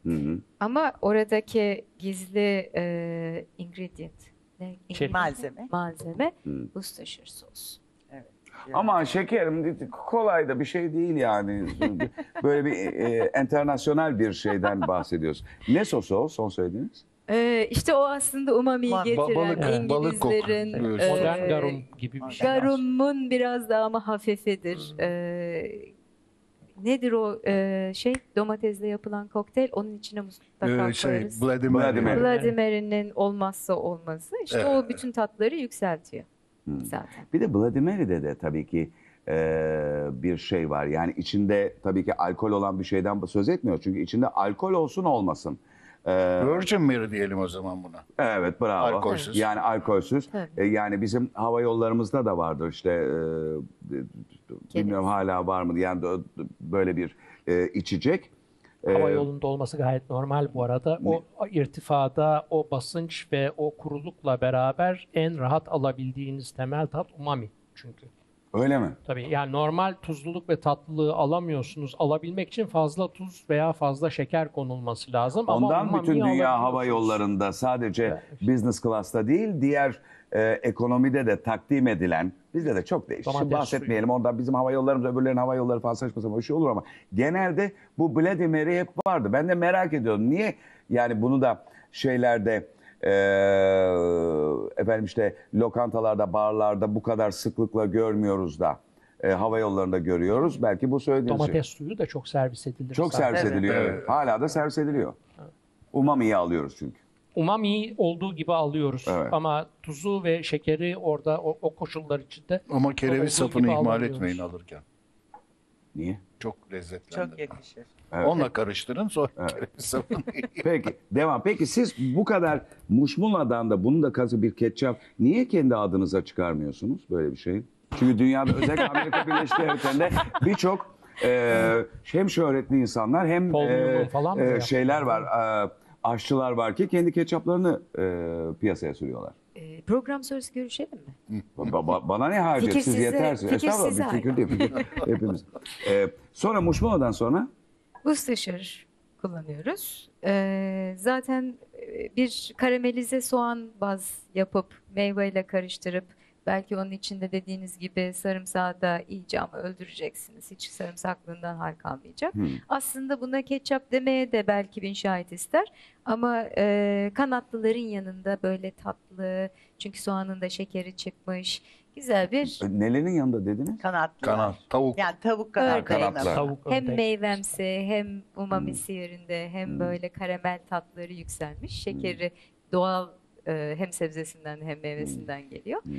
Hı hı. Ama oradaki gizli e, ingredient, ne? ingredient? Malzeme. malzeme Hı. Worcestershire sos. Ama şekerim kolay da bir şey değil yani. Böyle bir e, internasyonel bir şeyden bahsediyoruz. Ne sosu o son söylediğiniz? E, işte o aslında umamiyi Ba- getiren balık- balık koku. İngilizlerin Evet. e, Modern garum gibi bir şey. garumun biraz daha ama hafifidir. E, nedir o e, şey domatesle yapılan kokteyl? Onun içine mutlaka Ee, şey, koyarız. Vladimir. Vladimir. Vladimir'in olmazsa olmazı. İşte Evet. o bütün tatları yükseltiyor Hı. zaten. Bir de Vladimiri'de de tabii ki e, bir şey var. Yani içinde tabii ki alkol olan bir şeyden söz etmiyor. Çünkü içinde alkol olsun olmasın. E, Virgin Mary diyelim o zaman buna. Evet bravo. Alkolsüz. Yani alkolsüz. Tabii. E, yani bizim hava yollarımızda da vardı işte e, bilmiyorum hala var mı yani böyle bir e, içecek. E, Hava yolunda olması gayet normal bu arada. O irtifada, o basınç ve o kurulukla beraber en rahat alabildiğiniz temel tat umami çünkü. Öyle mi? Tabii yani normal tuzluluk ve tatlılığı alamıyorsunuz. Alabilmek için fazla tuz veya fazla şeker konulması lazım. Ama Ondan umamiyi bütün dünya hava yollarında sadece Evet. business class'ta değil diğer e, ekonomide de takdim edilen bizde de çok değişik. Şimdi bahsetmeyelim ondan bizim hava yollarımız öbürlerin hava yolları falan saçma sapan şey olur ama genelde bu Bloody Mary hep vardı. Ben de merak ediyorum niye yani bunu da şeylerde e, efendim işte lokantalarda, barlarda bu kadar sıklıkla görmüyoruz da e, hava yollarında görüyoruz. Belki bu söylediğiniz şey. Domates suyu da çok servis edilir. Çok zaten. servis Evet. ediliyor. Evet. evet. Hala da servis ediliyor. Umami'yi alıyoruz çünkü. Umamiyi olduğu gibi alıyoruz. Evet. Ama tuzu ve şekeri orada o, o koşullar içinde Ama kereviz sapını ihmal alamıyoruz. etmeyin alırken. Niye? Çok lezzetlendir. Çok yakışır. Evet. Onunla karıştırın sonra sapını Peki devam. Peki siz bu kadar Muşmula'dan da bunu da kazı bir ketçap niye kendi adınıza çıkarmıyorsunuz böyle bir şey? Çünkü dünyada özellikle Amerika Birleşik Devletleri'nde birçok e, hem şöhretli insanlar hem e, falan e, şeyler var, e, aşçılar var ki kendi ketçaplarını e, piyasaya sürüyorlar. E, program sonrası görüşelim mi? Ba- ba- bana ne hacet Fikir siz size- yetersiniz. fikir Estağfurullah size bir fikir değil. fikir hepimiz. E, sonra Muşmula'dan sonra Worcestershire kullanıyoruz. E, zaten e, bir karamelize soğan baz yapıp meyveyle karıştırıp belki onun içinde dediğiniz gibi sarımsağı da iyice ama öldüreceksiniz. Hiç sarımsaklığından hal kalmayacak. Hmm. Aslında buna ketçap demeye de belki bin şahit ister. Ama e, kanatlıların yanında böyle tatlı, çünkü soğanın da şekeri çıkmış. Güzel bir e, nelerin yanında dediniz? Kanatlı. Kanat, tavuk. Yani tavuk kanatlı. Tavuk hem ördek. meyvemsi hem umamisi Hmm. yerinde hem böyle karamel tatları yükselmiş. Şekeri doğal e, hem sebzesinden hem meyvesinden geliyor. Hmm.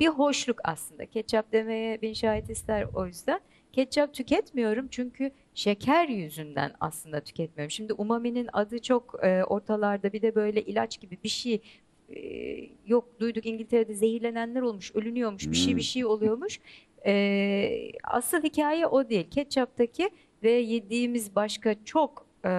Bir hoşluk aslında. Ketçap demeye bin şahit ister o yüzden. Ketçap tüketmiyorum çünkü şeker yüzünden aslında tüketmiyorum. Şimdi umaminin adı çok e, ortalarda bir de böyle ilaç gibi bir şey e, yok duyduk İngiltere'de zehirlenenler olmuş, ölünüyormuş, bir şey Hmm. bir şey oluyormuş. E, asıl hikaye o değil. Ketçaptaki ve yediğimiz başka çok e,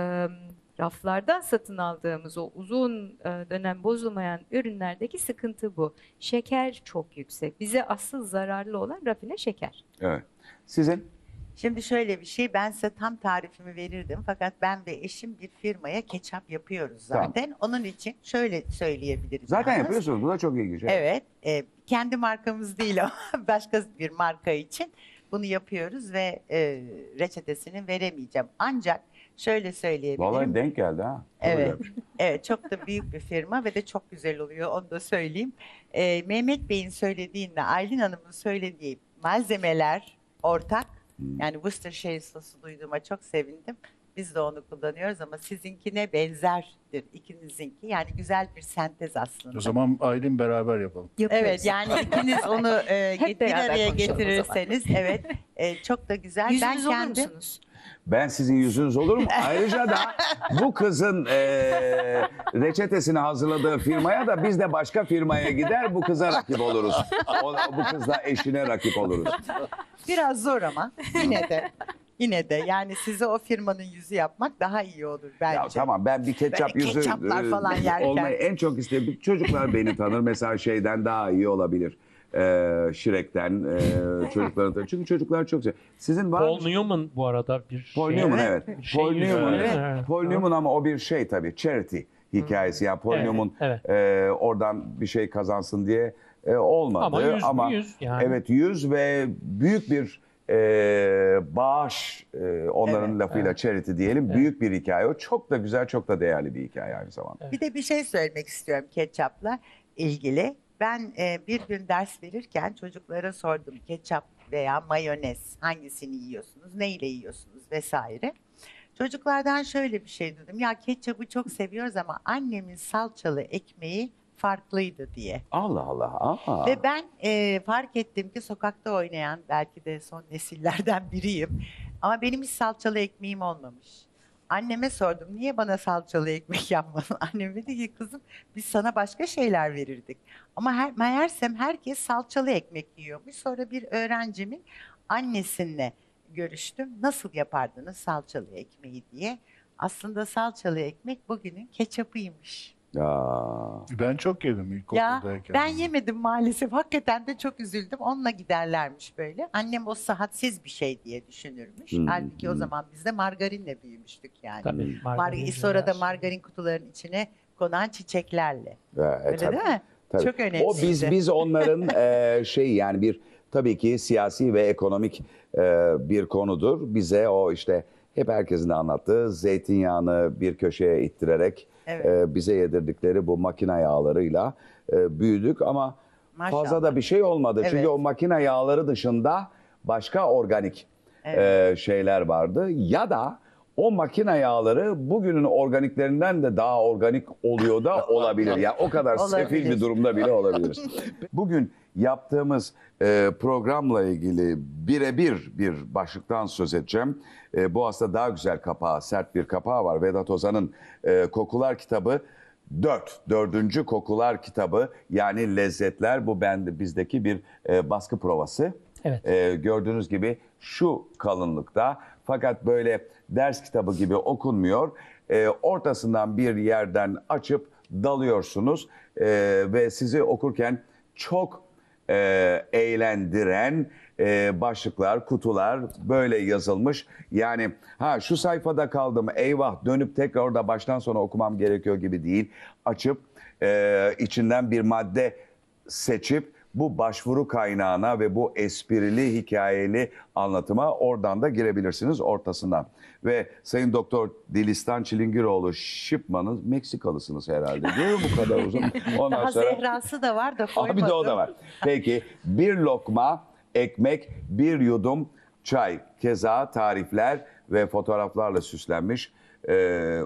raflardan satın aldığımız o uzun e, dönem bozulmayan ürünlerdeki sıkıntı bu. Şeker çok yüksek. Bize asıl zararlı olan rafine şeker. Evet. Sizin? Şimdi şöyle bir şey ben size tam tarifimi verirdim fakat ben ve eşim bir firmaya ketçap yapıyoruz Tamam. zaten. Onun için şöyle söyleyebilirim. Zaten yalnız. yapıyorsunuz. Bu da çok ilginç. Evet. e, kendi markamız değil ama başka bir marka için bunu yapıyoruz ve e, reçetesini veremeyeceğim. Ancak şöyle söyleyebilirim. Vallahi denk geldi ha. Evet. Evet çok da büyük bir firma ve de çok güzel oluyor onu da söyleyeyim. Ee, Mehmet Bey'in söylediğinle Aylin Hanım'ın söylediği malzemeler ortak. Hmm. Yani Worcestershire sosu duyduğuma çok sevindim. Biz de onu kullanıyoruz ama sizinkine benzerdir ikinizinki. Yani güzel bir sentez aslında. O zaman Aylin beraber yapalım. Yapıyoruz. Evet yani ikiniz onu e, bir araya getirirseniz evet e, çok da güzel. Yüzünüz ben olur kendim musunuz? Ben sizin yüzünüz olur mu? Ayrıca da bu kızın e, reçetesini hazırladığı firmaya da biz de başka firmaya gider bu kıza rakip oluruz. O, bu kızla eşine rakip oluruz. biraz zor ama yine de yine de yani size o firmanın yüzü yapmak daha iyi olur bence. Ya tamam ben bir ketçap Böyle yüzü ketçaplar e, falan yerken. olmayı en çok istedim. Çocuklar beni tanır mesela şeyden daha iyi olabilir. Ee, Shrek'ten e, çocukların. Çünkü çocuklar çok seviyor. Sizin var Paul mı? Newman bu arada bir Paul şey. Newman evet. Bir şey Paul Newman, yüzü, evet. evet. Paul Newman ama o bir şey tabii charity hikayesi. Yani Paul Evet, Newman evet. e, oradan bir şey kazansın diye e, olmadı. Ama yüz mü yüz yani. Evet yüz ve büyük bir e, bağış e, onların Evet, lafıyla charity diyelim. Büyük bir hikaye o. Çok da güzel çok da değerli bir hikaye aynı zamanda. Bir de bir şey söylemek istiyorum ketçapla ilgili. Ben e, bir gün ders verirken çocuklara sordum ketçap veya mayonez hangisini yiyorsunuz, neyle yiyorsunuz vesaire. Çocuklardan şöyle bir şey dedim. Ya ketçapı çok seviyoruz ama annemin salçalı ekmeği farklıydı diye. Allah Allah. Aa. Ve ben e, fark ettim ki sokakta oynayan belki de son nesillerden biriyim. Ama benim hiç salçalı ekmeğim olmamış. Anneme sordum niye bana salçalı ekmek yapmadın? Annem dedi ki kızım biz sana başka şeyler verirdik. Ama her, meğersem herkes salçalı ekmek yiyormuş. Sonra bir öğrencimin annesinle görüştüm. Nasıl yapardınız salçalı ekmeği diye. Aslında salçalı ekmek bugünün ketçapıymış. Ya. Ben çok yedim Ya ilkokuldayken. ben yemedim maalesef. Hakikaten de çok üzüldüm. Onunla giderlermiş böyle. Annem o sıhhatsiz bir şey diye düşünürmüş. Hmm, Halbuki o hmm. zaman biz de margarinle büyümüştük yani. Tabii, Mar margarin sonra da margarin kutuların içine konan çiçeklerle. Evet, Öyle tabii. değil mi? Tabii. Çok önemli. O biz biz onların e, şey yani bir tabii ki siyasi ve ekonomik e, bir konudur. Bize o işte hep herkesin de anlattığı zeytinyağını bir köşeye ittirerek Evet. e, bize yedirdikleri bu makine yağlarıyla e, büyüdük ama Maşallah. fazla da bir şey olmadı. Çünkü Evet. o makine yağları dışında başka organik e, şeyler vardı ya da o makine yağları bugünün organiklerinden de daha organik oluyor da olabilir. Yani o kadar sefil Olabilir. bir durumda bile olabiliriz. Bugün yaptığımız e, programla ilgili birebir bir başlıktan söz edeceğim. E, bu hasta daha güzel kapağı, sert bir kapağı var. Vedat Ozan'ın e, Kokular kitabı 4, dördüncü kokular kitabı yani lezzetler bu bende bizdeki bir e, baskı provası. Evet. E, gördüğünüz gibi şu kalınlıkta fakat böyle ders kitabı gibi okunmuyor. E, ortasından bir yerden açıp dalıyorsunuz E, ve sizi okurken çok e, eğlendiren e, başlıklar, kutular böyle yazılmış. Yani ha şu sayfada kaldım eyvah dönüp tekrar orada baştan sona okumam gerekiyor gibi değil. Açıp e, içinden bir madde seçip bu başvuru kaynağına ve bu esprili hikayeli anlatıma oradan da girebilirsiniz ortasından. Ve Sayın Doktor Dilistan Çilingiroğlu Şipman'ın Meksikalısınız herhalde değil mi bu kadar uzun? Ondan Daha sonra... zehrası da var da koymadım. bir de o da var. Peki bir lokma ekmek, bir yudum çay. Keza tarifler ve fotoğraflarla süslenmiş. Ee,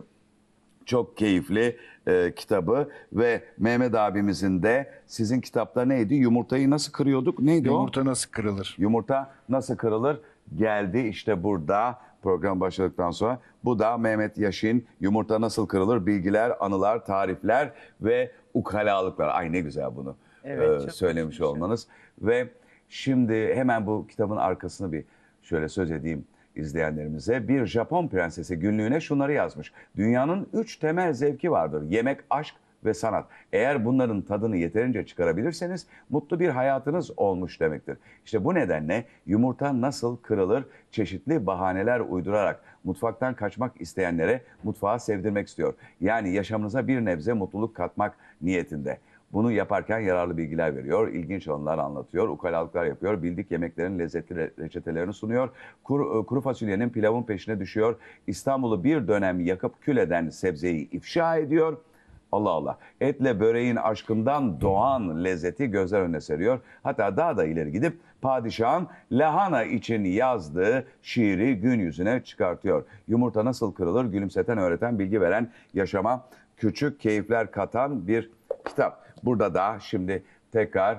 çok keyifli e, kitabı ve Mehmet abimizin de sizin kitapta neydi? Yumurtayı nasıl kırıyorduk? Neydi o? Yumurta nasıl kırılır? Yumurta nasıl kırılır? Geldi işte burada program başladıktan sonra. Bu da Mehmet Yaşin Yumurta Nasıl Kırılır? Bilgiler, anılar, tarifler ve ukalalıklar. Ay ne güzel bunu Evet, e, söylemiş hoşmuş. olmanız. Ve şimdi hemen bu kitabın arkasını bir şöyle söz edeyim izleyenlerimize. Bir Japon prensesi günlüğüne şunları yazmış. Dünyanın üç temel zevki vardır. Yemek, aşk ve sanat. Eğer bunların tadını yeterince çıkarabilirseniz mutlu bir hayatınız olmuş demektir. İşte bu nedenle yumurta nasıl kırılır çeşitli bahaneler uydurarak mutfaktan kaçmak isteyenlere mutfağı sevdirmek istiyor. Yani yaşamınıza bir nebze mutluluk katmak niyetinde. Bunu yaparken yararlı bilgiler veriyor, ilginç anılar anlatıyor, ukalalıklar yapıyor, bildik yemeklerin lezzetli re- reçetelerini sunuyor, kuru, e, kuru fasulyenin pilavın peşine düşüyor, İstanbul'u bir dönem yakıp kül eden sebzeyi ifşa ediyor Allah Allah. Etle böreğin aşkından doğan lezzeti gözler önüne seriyor. Hatta daha da ileri gidip padişahın lahana için yazdığı şiiri gün yüzüne çıkartıyor. Yumurta nasıl kırılır gülümseten öğreten bilgi veren yaşama küçük keyifler katan bir kitap. Burada da şimdi tekrar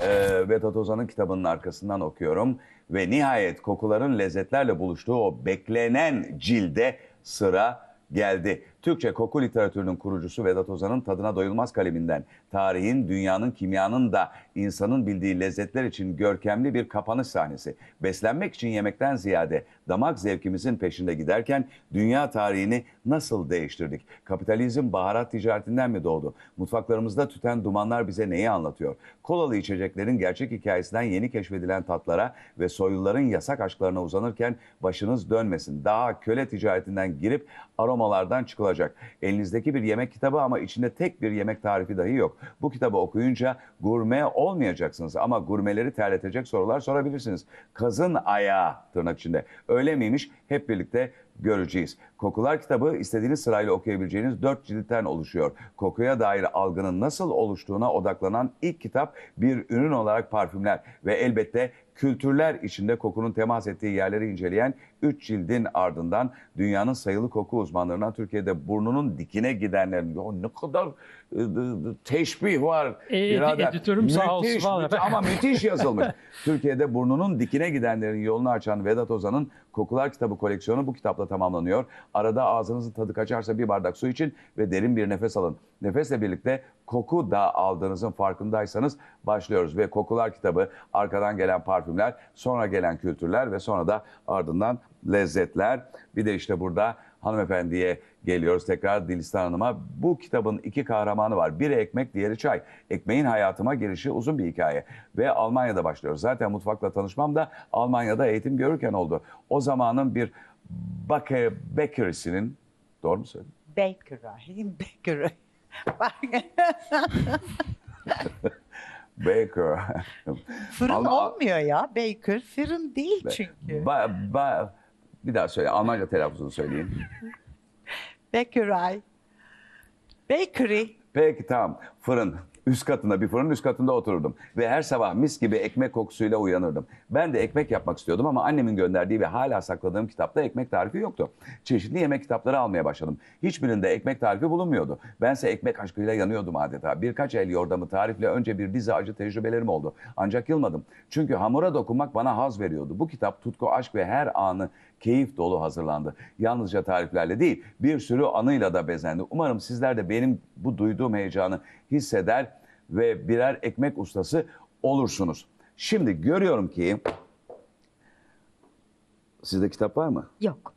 e, Vedat Ozan'ın kitabının arkasından okuyorum. Ve nihayet kokuların lezzetlerle buluştuğu o beklenen cilde sıra geldi. Türkçe koku literatürünün kurucusu Vedat Ozan'ın tadına doyulmaz kaleminden tarihin, dünyanın, kimyanın da insanın bildiği lezzetler için görkemli bir kapanış sahnesi. Beslenmek için yemekten ziyade damak zevkimizin peşinde giderken dünya tarihini nasıl değiştirdik? Kapitalizm baharat ticaretinden mi doğdu? Mutfaklarımızda tüten dumanlar bize neyi anlatıyor? Kolalı içeceklerin gerçek hikayesinden yeni keşfedilen tatlara ve soyluların yasak aşklarına uzanırken başınız dönmesin. Daha köle ticaretinden girip aromalardan çıkılacak. Elinizdeki bir yemek kitabı ama içinde tek bir yemek tarifi dahi yok. Bu kitabı okuyunca gurme olmayacaksınız ama gurmeleri terletecek sorular sorabilirsiniz. Kazın ayağı tırnak içinde. Öyle miymiş? Hep birlikte göreceğiz. Kokular kitabı istediğiniz sırayla okuyabileceğiniz dört ciltten oluşuyor. Kokuya dair algının nasıl oluştuğuna odaklanan ilk kitap bir ürün olarak parfümler ve elbette kültürler içinde kokunun temas ettiği yerleri inceleyen 3 cildin ardından dünyanın sayılı koku uzmanlarından Türkiye'de burnunun dikine gidenlerin ya ne kadar e, e, teşbih var. E, edi- editörüm sağ olsun, Müthiş, müthiş ama müthiş yazılmış. Türkiye'de burnunun dikine gidenlerin yolunu açan Vedat Ozan'ın Kokular kitabı koleksiyonu bu kitapla tamamlanıyor. Arada ağzınızın tadı kaçarsa bir bardak su için ve derin bir nefes alın. Nefesle birlikte koku da aldığınızın farkındaysanız başlıyoruz. Ve Kokular kitabı arkadan gelen parfümler, sonra gelen kültürler ve sonra da ardından lezzetler. Bir de işte burada hanımefendiye geliyoruz tekrar Dilistan Hanım'a. Bu kitabın iki kahramanı var. Biri ekmek, diğeri çay. Ekmeğin hayatıma girişi uzun bir hikaye. Ve Almanya'da başlıyoruz. Zaten mutfakla tanışmam da Almanya'da eğitim görürken oldu. O zamanın bir Baker, bakery'sinin, doğru mu söyledim? Baker'ı. Baker'ı. Bak, Baker. Fırın Alman- olmuyor ya. Baker fırın değil çünkü. Ba- ba- bir daha söyle. Almanca telaffuzunu söyleyeyim. Bakery. Bakery. Peki tamam. Fırın. Üst katında bir fırın üst katında otururdum. Ve her sabah mis gibi ekmek kokusuyla uyanırdım. Ben de ekmek yapmak istiyordum ama annemin gönderdiği ve hala sakladığım kitapta ekmek tarifi yoktu. Çeşitli yemek kitapları almaya başladım. Hiçbirinde ekmek tarifi bulunmuyordu. Bense ekmek aşkıyla yanıyordum adeta. Birkaç el yordamı tarifle önce bir dizi acı tecrübelerim oldu. Ancak yılmadım. Çünkü hamura dokunmak bana haz veriyordu. Bu kitap tutku, aşk ve her anı keyif dolu hazırlandı. Yalnızca tariflerle değil, bir sürü anıyla da bezendi. Umarım sizler de benim bu duyduğum heyecanı hisseder ve birer ekmek ustası olursunuz. Şimdi görüyorum ki sizde kitap var mı? Yok.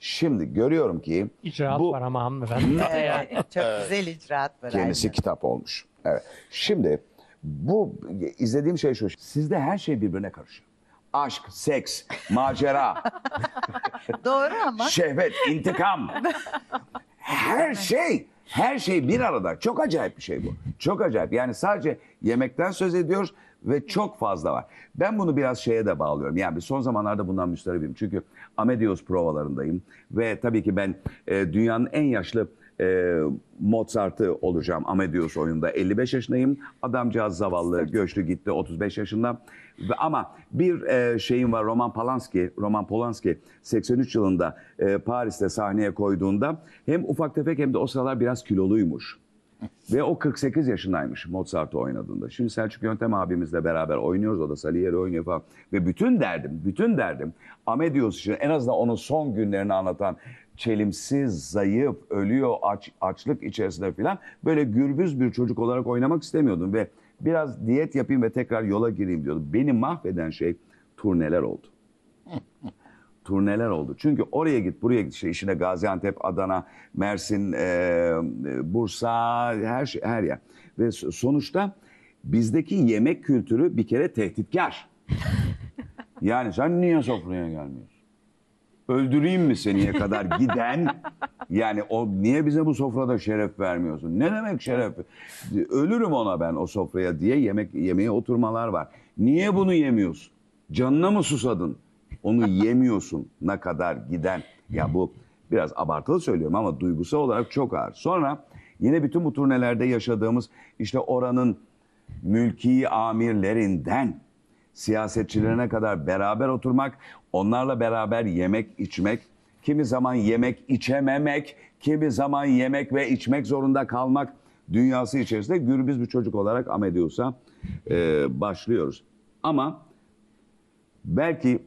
Şimdi görüyorum ki İcraat bu var ama hanımefendi. Evet, çok güzel icraat var. kendisi aynen. kitap olmuş. Evet. Şimdi bu izlediğim şey şu. Sizde her şey birbirine karışıyor. Aşk, seks, macera, Doğru ama şehvet, intikam. Her şey, her şey bir arada. Çok acayip bir şey bu. Çok acayip. Yani sadece yemekten söz ediyoruz ve çok fazla var. Ben bunu biraz şeye de bağlıyorum. Yani son zamanlarda bundan müsterebim. Çünkü Amadeus provalarındayım ve tabii ki ben e, dünyanın en yaşlı e, Mozart'ı olacağım Amadeus oyunda. 55 yaşındayım. Adamcağız zavallı, göçtü gitti 35 yaşında. Ve ama bir e, şeyim var Roman Polanski, Roman Polanski 83 yılında e, Paris'te sahneye koyduğunda hem ufak tefek hem de o sıralar biraz kiloluymuş. Ve o 48 yaşındaymış Mozart'ı oynadığında. Şimdi Selçuk Yöntem abimizle beraber oynuyoruz. O da Salieri oynuyor falan. Ve bütün derdim, bütün derdim Amadeus için en azından onun son günlerini anlatan çelimsiz, zayıf, ölüyor aç, açlık içerisinde falan böyle gürbüz bir çocuk olarak oynamak istemiyordum. Ve biraz diyet yapayım ve tekrar yola gireyim diyordum. Beni mahveden şey turneler oldu turneler oldu. Çünkü oraya git, buraya git. İşte işine Gaziantep, Adana, Mersin, e, e, Bursa, her şey, her yer. Ve so- sonuçta bizdeki yemek kültürü bir kere tehditkar. Yani sen niye sofraya gelmiyorsun? Öldüreyim mi seniye kadar giden yani o niye bize bu sofrada şeref vermiyorsun? Ne demek şeref? Ölürüm ona ben o sofraya diye yemek yemeğe oturmalar var. Niye bunu yemiyorsun? Canına mı susadın? Onu yemiyorsun ne kadar giden. Ya bu Biraz abartılı söylüyorum ama duygusal olarak çok ağır. Sonra yine bütün bu turnelerde yaşadığımız işte oranın mülki amirlerinden siyasetçilerine kadar beraber oturmak, onlarla beraber yemek içmek, kimi zaman yemek içememek, kimi zaman yemek ve içmek zorunda kalmak dünyası içerisinde gürbüz bir çocuk olarak Amadeus'a e, başlıyoruz. Ama belki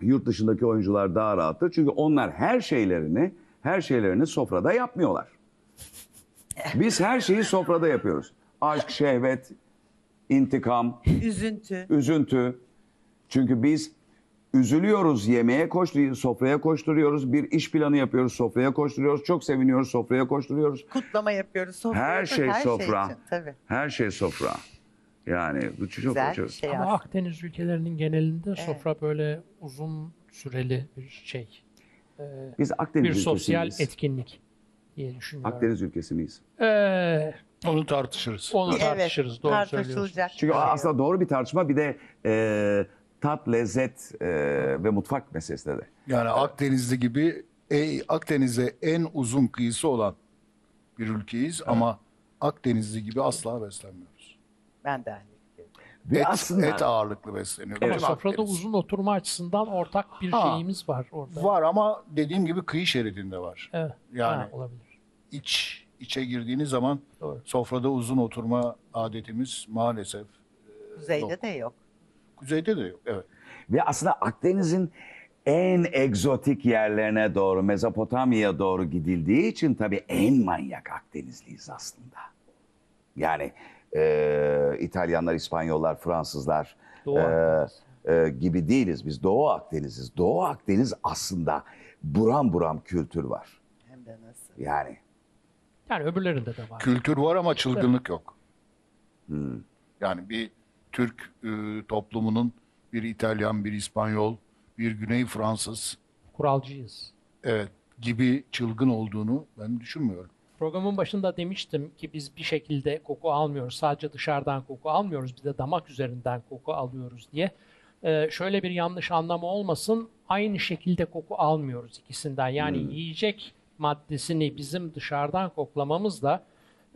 yurt dışındaki oyuncular daha rahattır. Çünkü onlar her şeylerini, her şeylerini sofrada yapmıyorlar. Biz her şeyi sofrada yapıyoruz. Aşk, şehvet, intikam, Üzüntü. üzüntü. Çünkü biz üzülüyoruz yemeğe koşturuyoruz, sofraya koşturuyoruz. Bir iş planı yapıyoruz, sofraya koşturuyoruz. Çok seviniyoruz, sofraya koşturuyoruz. Kutlama yapıyoruz. Sofra Her yapıyoruz, şey her sofra. için, tabii. Her şey sofra. Yani bu çok Güzel bir çok- şey Ama aslında. Akdeniz ülkelerinin genelinde sofra böyle uzun süreli bir şey. Ee, Biz Akdeniz bir sosyal ülkesiyiz. etkinlik diye düşünüyorum. Akdeniz ülkesi miyiz? Ee, Onu tartışırız. onu Evet, tartışırız. Doğru söylüyorsun. tartışılacak. Çünkü bir şey yok. aslında doğru bir tartışma bir de e, tat, lezzet e, ve mutfak meselesi de. Yani Akdenizli gibi e, Akdeniz'e en uzun kıyısı olan bir ülkeyiz ama Akdenizli gibi asla beslenmiyoruz. Ben de aynı. Ve Et, aslında et ağırlıklı besleniyoruz. Ama Bütün sofrada Akdeniz. uzun oturma açısından ortak bir Ha. şeyimiz var orada. Var ama dediğim gibi kıyı şeridinde var. Evet. Yani Ha, olabilir. iç içe girdiğiniz zaman Doğru. sofrada uzun oturma adetimiz maalesef Kuzeyde de yok. kuzeyde de yok. Evet. Ve aslında Akdeniz'in en egzotik yerlerine doğru, Mezopotamya'ya doğru gidildiği için tabii en manyak Akdenizliyiz aslında. Yani e, İtalyanlar, İspanyollar, Fransızlar Doğu e, Akdeniz. e, gibi değiliz. Biz Doğu Akdeniz'iz. Doğu Akdeniz aslında buram buram kültür var. Hem de nasıl. Yani Yani öbürlerinde de var. Kültür var ama çılgınlık yok. Yani bir Türk e, toplumunun bir İtalyan, bir İspanyol, bir Güney Fransız Kuralcıyız. evet gibi çılgın olduğunu ben düşünmüyorum. Programın başında demiştim ki biz bir şekilde koku almıyoruz. Sadece dışarıdan koku almıyoruz. Bir de damak üzerinden koku alıyoruz diye. Ee, şöyle bir yanlış anlama olmasın. Aynı şekilde koku almıyoruz ikisinden. Yani yiyecek maddesini bizim dışarıdan koklamamızla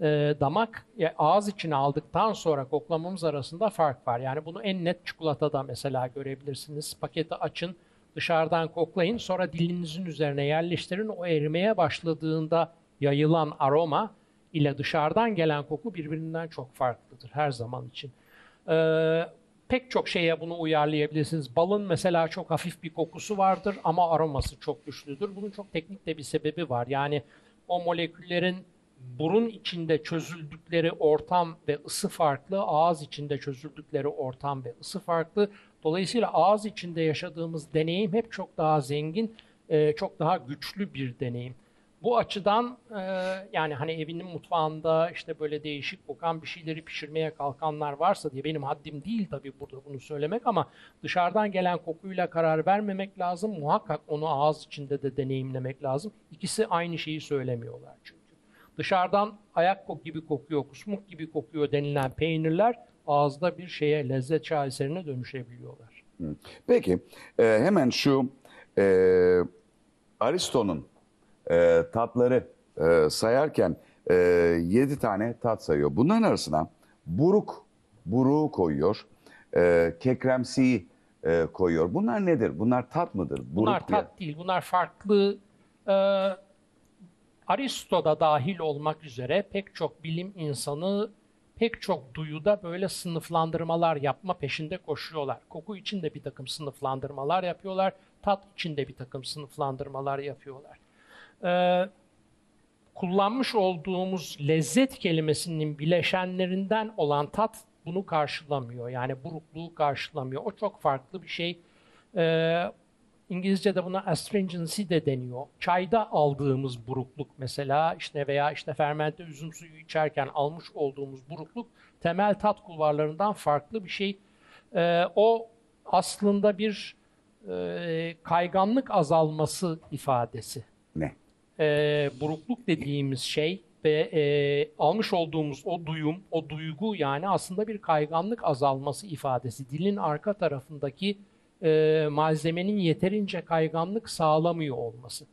e, damak e, ağız içine aldıktan sonra koklamamız arasında fark var. Yani bunu en net çikolatada mesela görebilirsiniz. Paketi açın, dışarıdan koklayın, sonra dilinizin üzerine yerleştirin. O erimeye başladığında yayılan aroma ile dışarıdan gelen koku birbirinden çok farklıdır her zaman için. Ee, pek çok şeye bunu uyarlayabilirsiniz. Balın mesela çok hafif bir kokusu vardır ama aroması çok güçlüdür. Bunun çok teknik de bir sebebi var. Yani o moleküllerin burun içinde çözüldükleri ortam ve ısı farklı, ağız içinde çözüldükleri ortam ve ısı farklı. Dolayısıyla ağız içinde yaşadığımız deneyim hep çok daha zengin, e, çok daha güçlü bir deneyim. Bu açıdan e, yani hani evinin mutfağında işte böyle değişik kokan bir şeyleri pişirmeye kalkanlar varsa diye benim haddim değil tabii burada bunu söylemek ama dışarıdan gelen kokuyla karar vermemek lazım. Muhakkak onu ağız içinde de deneyimlemek lazım. İkisi aynı şeyi söylemiyorlar çünkü. Dışarıdan ayak kok gibi kokuyor, kusmuk gibi kokuyor denilen peynirler ağızda bir şeye lezzet şaheserine dönüşebiliyorlar. Peki e, hemen şu e, Aristo'nun e, tatları e, sayarken e, yedi tane tat sayıyor. Bunların arasına buruk, buruğu koyuyor. E, kekremsiyi e, koyuyor. Bunlar nedir? Bunlar tat mıdır? Buruk Bunlar diye. tat değil, bunlar farklı. E, Aristo'da dahil olmak üzere pek çok bilim insanı pek çok duyuda böyle sınıflandırmalar yapma peşinde koşuyorlar. Koku için de bir takım sınıflandırmalar yapıyorlar. Tat için de bir takım sınıflandırmalar yapıyorlar. Ee, kullanmış olduğumuz lezzet kelimesinin bileşenlerinden olan tat bunu karşılamıyor. Yani burukluğu karşılamıyor. O çok farklı bir şey. Ee, İngilizce'de buna astringency de deniyor. Çayda aldığımız burukluk mesela işte veya işte fermente üzüm suyu içerken almış olduğumuz burukluk temel tat kulvarlarından farklı bir şey. Ee, o aslında bir e, kayganlık azalması ifadesi? E, burukluk dediğimiz şey ve e, almış olduğumuz o duyum, o duygu yani aslında bir kayganlık azalması ifadesi. Dilin arka tarafındaki e, malzemenin yeterince kayganlık sağlamıyor olması.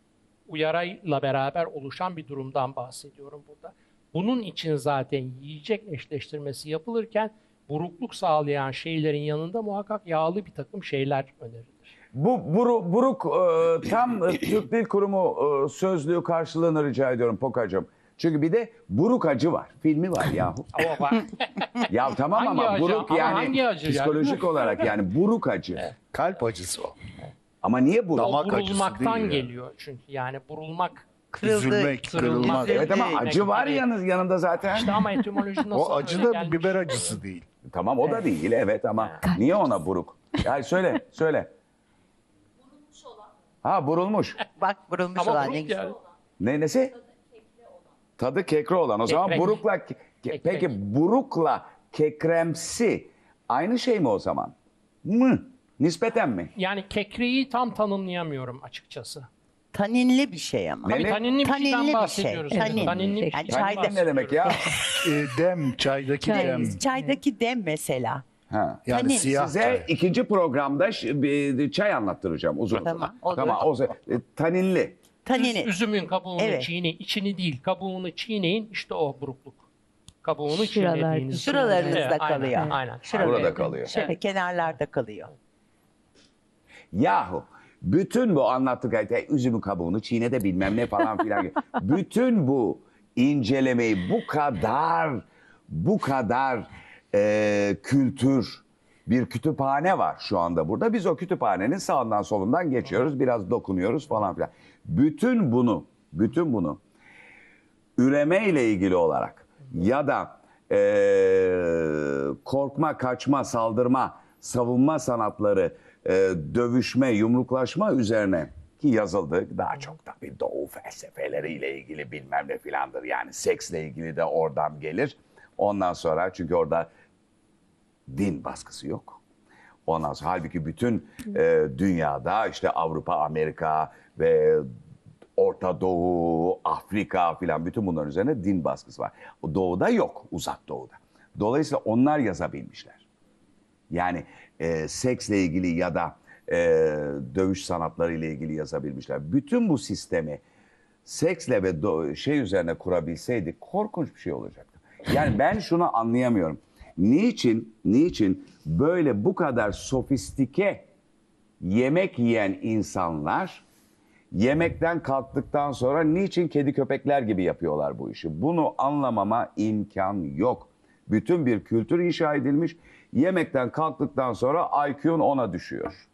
uyarıyla beraber oluşan bir durumdan bahsediyorum burada. Bunun için zaten yiyecek eşleştirmesi yapılırken burukluk sağlayan şeylerin yanında muhakkak yağlı bir takım şeyler önerilir. Bu buru, buruk e, tam e, Türk Dil Kurumu e, sözlüğü karşılığını rica ediyorum Pokacığım. Çünkü bir de buruk acı var. Filmi var yahu. Ya tamam Hangi ama acı? buruk Ama yani hangi acı yani? psikolojik olarak yani buruk acı. Kalp acısı o. Ama niye buruk? Damak acısı burulmaktan değil ya. geliyor çünkü yani burulmak Kırıldı, Üzülmek, kırılmak. kırılmak. Evet ama acı var yanı, yanında zaten. işte ama etimoloji nasıl O acı da gelmiş? biber acısı değil. Tamam o da değil evet ama niye ona buruk? Yani söyle söyle. Ha burulmuş. Bak vurulmuş Ama olan ne buruk güzel. yani. Ne nesi? Tadı kekre olan. O zaman Kekrek. burukla ke- Kekrek. peki burukla kekremsi aynı şey mi o zaman? Mı? Nispeten mi? Yani kekreği tam tanımlayamıyorum açıkçası. Taninli bir şey ama. Ne? Tabii taninli bir Taninli şeyden bir şey. bahsediyoruz. Evet, Tanin. Taninli bir Yani şeyden çayda ne demek ya? E, dem, çaydaki Çay. dem. Çaydaki dem mesela. Ha. Yani Tanin. siyah Size ikinci programda ş- bir çay anlattıracağım uzun. Tamam, olur. Tamam o zaman e, taninli. Tanini. Üz- üzümün kabuğunu Evet. çiğneyin, içini değil, kabuğunu çiğneyin. İşte o burukluk. Kabuğunu Şuralar- çiğnediğiniz. Şuralarınızda Evet, kalıyor. Aynen. aynen. Şuralarda. Burada kalıyor. Şöyle kenarlarda kalıyor. Yahu bütün bu anlattık e, üzümün kabuğunu çiğne de bilmem ne falan filan. bütün bu incelemeyi bu kadar bu kadar e, kültür bir kütüphane var şu anda burada. Biz o kütüphanenin sağından solundan geçiyoruz. Biraz dokunuyoruz falan filan. Bütün bunu bütün bunu üreme ile ilgili olarak ya da eee, korkma, kaçma, saldırma, savunma sanatları, eee, dövüşme, yumruklaşma üzerine ki yazıldı. Daha çok tabii doğu felsefeleriyle ilgili bilmem ne filandır. Yani seksle ilgili de oradan gelir. Ondan sonra çünkü orada din baskısı yok. Ondan sonra halbuki bütün e, dünyada işte Avrupa, Amerika ve Orta Doğu, Afrika filan bütün bunların üzerine din baskısı var. Doğuda yok, uzak doğuda. Dolayısıyla onlar yazabilmişler. Yani e, seksle ilgili ya da e, dövüş sanatları ile ilgili yazabilmişler. Bütün bu sistemi seksle ve şey üzerine kurabilseydik korkunç bir şey olacaktı. Yani ben şunu anlayamıyorum. Niçin, niçin böyle bu kadar sofistike yemek yiyen insanlar yemekten kalktıktan sonra niçin kedi köpekler gibi yapıyorlar bu işi? Bunu anlamama imkan yok. Bütün bir kültür inşa edilmiş. Yemekten kalktıktan sonra IQ'un ona düşüyor.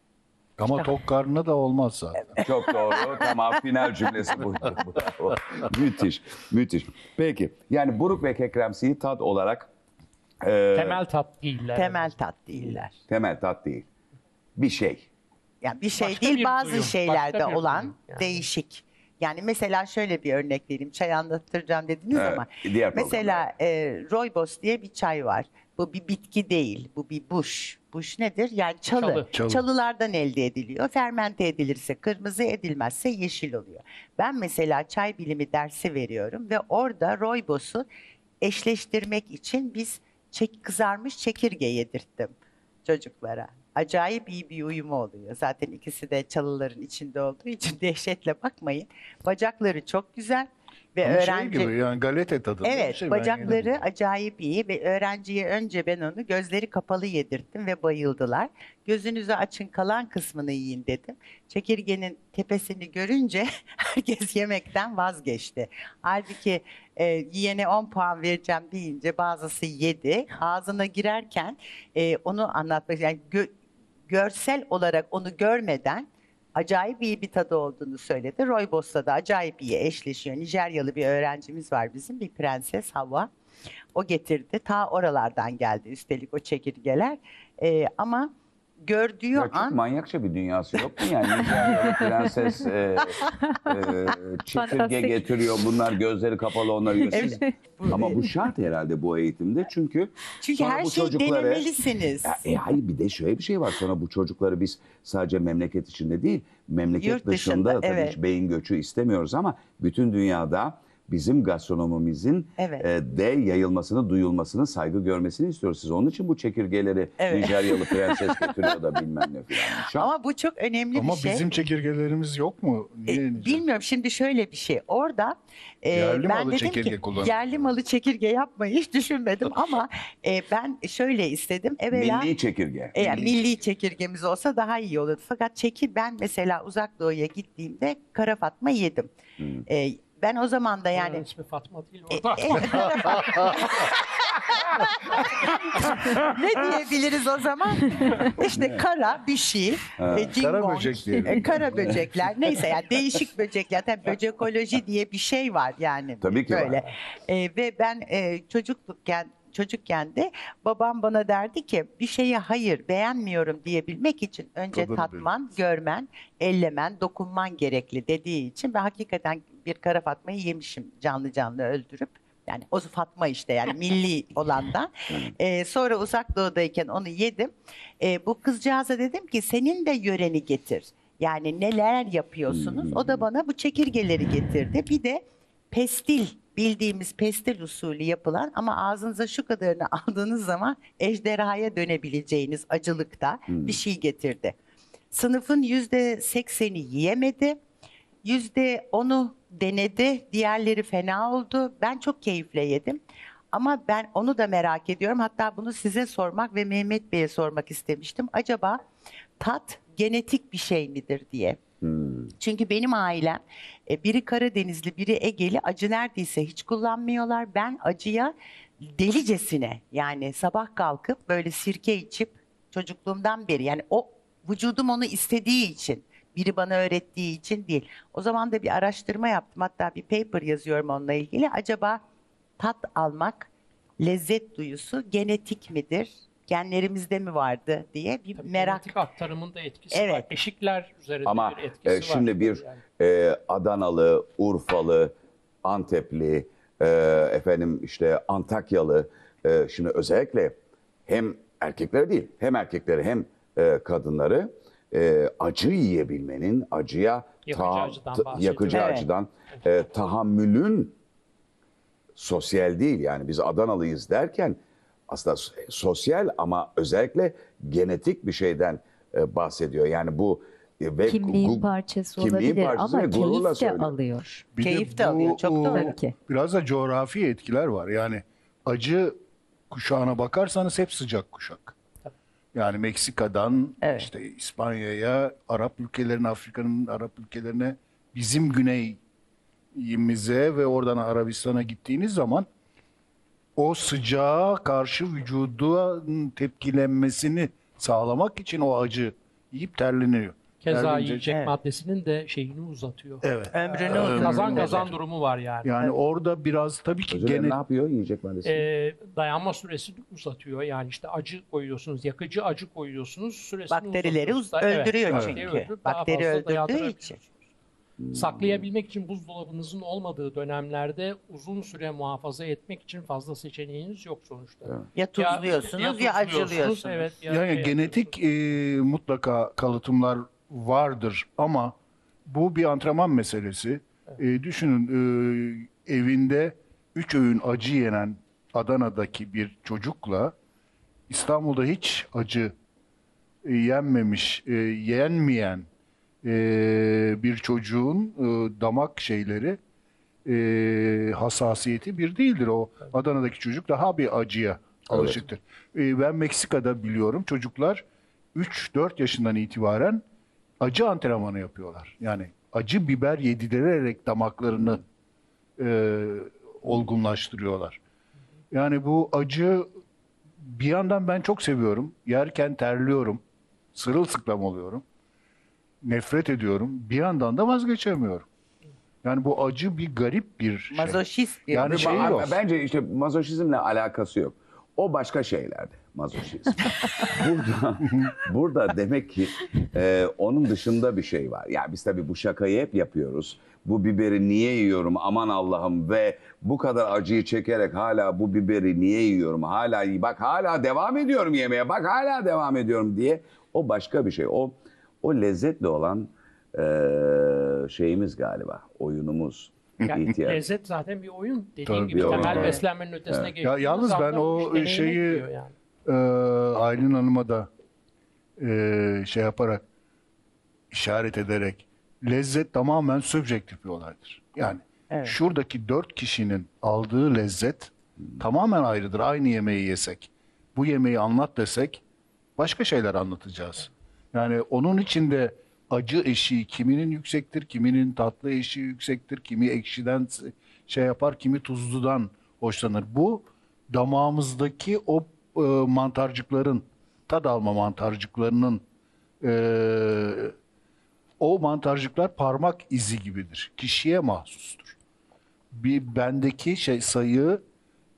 Ama tok karnına da olmaz zaten. Çok doğru. tamam final cümlesi buydu. Bravo. müthiş. Müthiş. Peki yani buruk ve kekremsiyi tat olarak e, Temel tat değiller. Temel tat değiller. temel tat değil. Bir şey. Yani bir şey Başka değil bir bazı duyum, şeylerde başka bir olan duyum yani. değişik. Yani mesela şöyle bir örnek vereyim. Çay anlattıracağım dediniz Evet, ama. diğer mesela e, rooibos diye bir çay var. Bu bir bitki değil. Bu bir buş. Buş nedir? Yani çalı. Çalı. Çalı. Çalılardan elde ediliyor. Fermente edilirse kırmızı edilmezse yeşil oluyor. Ben mesela çay bilimi dersi veriyorum ve orada rooibos'u eşleştirmek için biz çek, kızarmış çekirge yedirttim çocuklara. Acayip iyi bir uyumu oluyor. Zaten ikisi de çalıların içinde olduğu için dehşetle bakmayın. Bacakları çok güzel ve Ama şey öğrenci gibi yani galeta tadında bir Evet, şey. Bacakları acayip iyi ve öğrenciye önce ben onu gözleri kapalı yedirttim ve bayıldılar. Gözünüzü açın kalan kısmını yiyin dedim. Çekirgenin tepesini görünce herkes yemekten vazgeçti. Halbuki e, yiyene 10 puan vereceğim deyince bazısı yedi. Ağzına girerken e, onu anlatmak yani gö- görsel olarak onu görmeden acayip iyi bir tadı olduğunu söyledi. Rooibos'la da acayip iyi eşleşiyor. Nijeryalı bir öğrencimiz var bizim, bir prenses Hava. O getirdi. Ta oralardan geldi üstelik o çekirgeler. Ee, ama gördüğü Ya çok an manyakça bir dünyası yok mu yani? Prenses e, e, Fantastik. getiriyor. Bunlar gözleri kapalı onlar yiyor. Siz- Ama bu şart herhalde bu eğitimde çünkü çünkü her şeyi çocukları- denemelisiniz. Ya, e, hayır bir de şöyle bir şey var. Sonra bu çocukları biz sadece memleket içinde değil, memleket Yurt dışında, dışında, tabii evet. hiç beyin göçü istemiyoruz ama bütün dünyada bizim gastronomimizin Evet. e, de yayılmasını, duyulmasını, saygı görmesini istiyoruz. Siz onun için bu çekirgeleri Evet. Nijeryalı prenses getiriyor da bilmem ne falan. Ama bu çok önemli Ama bir şey. bizim çekirgelerimiz yok mu? E, Niye- bilmiyorum şimdi şöyle bir şey. Orada e, Yerli ben malı dedim çekirge ki kullanın. yerli malı çekirge yapmayı hiç düşünmedim ama e, ben şöyle istedim. Evvela Milli çekirge. eğer milli çekirgemiz olsa daha iyi olurdu. Fakat çekir ben mesela uzak doğuya gittiğimde kara fatma yedim. Hmm. E, ben o zaman da Yani yani ismi Fatma değil E, orada. e, ne diyebiliriz o zaman? İşte kara bir şey. Ha. e, Kara böcek diyelim. e, Kara böcekler. Neyse yani değişik böcekler. Tabii böcekoloji diye bir şey var yani. Tabii ki var. böyle. E, ve ben e, çocuklukken çocukken de babam bana derdi ki bir şeye hayır beğenmiyorum diyebilmek için önce Tadını tatman, görmen, ellemen, dokunman gerekli dediği için ve hakikaten bir kara fatmayı yemişim canlı canlı öldürüp. Yani o Fatma işte yani milli olandan. Ee, sonra uzak doğudayken onu yedim. Ee, bu kızcağıza dedim ki senin de yöreni getir. Yani neler yapıyorsunuz? O da bana bu çekirgeleri getirdi. Bir de pestil bildiğimiz pestil usulü yapılan ama ağzınıza şu kadarını aldığınız zaman ejderhaya dönebileceğiniz acılıkta bir şey getirdi. Sınıfın yüzde sekseni yiyemedi. Yüzde onu denedi. Diğerleri fena oldu. Ben çok keyifle yedim. Ama ben onu da merak ediyorum. Hatta bunu size sormak ve Mehmet Bey'e sormak istemiştim. Acaba tat genetik bir şey midir diye. Çünkü benim ailem e, biri Karadenizli, biri Egeli acı neredeyse hiç kullanmıyorlar. Ben acıya delicesine yani sabah kalkıp böyle sirke içip çocukluğumdan beri yani o vücudum onu istediği için biri bana öğrettiği için değil. O zaman da bir araştırma yaptım. Hatta bir paper yazıyorum onunla ilgili. Acaba tat almak, lezzet duyusu genetik midir? Genlerimizde mi vardı diye bir Tabii merak. Genetik aktarımın da etkisi Evet. var. Eşikler üzerinde Ama bir etkisi e, şimdi var. bir Yani. e, Adanalı, Urfalı, Antepli, e, efendim işte Antakyalı, e, şimdi özellikle hem erkekleri değil, hem erkekleri hem e, kadınları e, acı yiyebilmenin, acıya Yakıcı acıdan ta- bahsediyor. yakıcı Evet. acıdan e, tahammülün sosyal değil yani biz Adanalıyız derken aslında s- sosyal ama özellikle genetik bir şeyden e, bahsediyor. Yani bu e, ve Kimliğin parçası kimliğin olabilir parçası ama keyif de söylüyor. alıyor. Bir Keyif de alıyor, çok doğru. Ki. Biraz da coğrafi etkiler var. Yani acı kuşağına bakarsanız hep sıcak kuşak. Yani Meksika'dan Evet. işte İspanya'ya, Arap ülkelerine, Afrika'nın Arap ülkelerine, bizim güneyimize ve oradan Arabistan'a gittiğiniz zaman o sıcağa karşı vücudun tepkilenmesini sağlamak için o acı yiyip terleniyor. Keza Terlenince- yiyecek Evet. maddesinin de şeyini uzatıyor. Evet. Ömrünü Ömrünü uzatıyor. Kazan kazan durumu var yani. Yani orada biraz tabii ki Özür dilerim, gene ne yapıyor yiyecek maddesi? Ee, dayanma süresini uzatıyor. Yani işte acı koyuyorsunuz, yakıcı acı koyuyorsunuz. Süresini Bakterileri uz- uzatıyorsunuz. öldürüyor bakteri çünkü. öldürüp daha Bakteri fazla öldürdüğü dayandırabiliyorsunuz. için. Saklayabilmek için buzdolabınızın olmadığı dönemlerde uzun süre muhafaza etmek için fazla seçeneğiniz yok sonuçta. Ya tuzluyorsunuz ya, tuzluyorsunuz, acılıyorsunuz. Evet, ya Yani şey genetik e, mutlaka kalıtımlar vardır ama bu bir antrenman meselesi. E, düşünün e, evinde üç öğün acı yenen Adana'daki bir çocukla İstanbul'da hiç acı e, yenmemiş, e, yenmeyen e, bir çocuğun e, damak şeyleri e, hassasiyeti bir değildir. O Adana'daki çocuk daha bir acıya alışıktır. E, ben Meksika'da biliyorum çocuklar 3-4 yaşından itibaren acı antrenmanı yapıyorlar. Yani acı biber yedirerek damaklarını e, olgunlaştırıyorlar. Yani bu acı bir yandan ben çok seviyorum. Yerken terliyorum. Sırılsıklam oluyorum. Nefret ediyorum. Bir yandan da vazgeçemiyorum. Yani bu acı bir garip bir şey. Mazoşist bir Yani şey Ba- yok. Bence işte mazoşizmle alakası yok. O başka şeylerde mazoşizm. burada, burada demek ki e, onun dışında bir şey var. Ya biz tabii bu şakayı hep yapıyoruz. Bu biberi niye yiyorum aman Allah'ım ve bu kadar acıyı çekerek hala bu biberi niye yiyorum? Hala bak hala devam ediyorum yemeye. Bak hala devam ediyorum diye. O başka bir şey. O o lezzetli olan e, şeyimiz galiba. Oyunumuz. Yani İhtiyar. lezzet zaten bir oyun. Dediğin Tabii, gibi bir oyun. temel Evet. beslenmenin ötesine geçiyor. yalnız ben o şeyi- yani. Ee, Aylin Hanım'a da e, şey yaparak işaret ederek lezzet tamamen subjektif bir olaydır. Yani Evet. şuradaki dört kişinin aldığı lezzet tamamen ayrıdır. Aynı yemeği yesek, bu yemeği anlat desek başka şeyler anlatacağız. Yani onun içinde acı eşiği kiminin yüksektir, kiminin tatlı eşiği yüksektir, kimi ekşiden şey yapar, kimi tuzludan hoşlanır. Bu damağımızdaki o e, mantarcıkların, tad alma mantarcıklarının e, o mantarcıklar parmak izi gibidir. Kişiye mahsustur. Bir bendeki şey sayı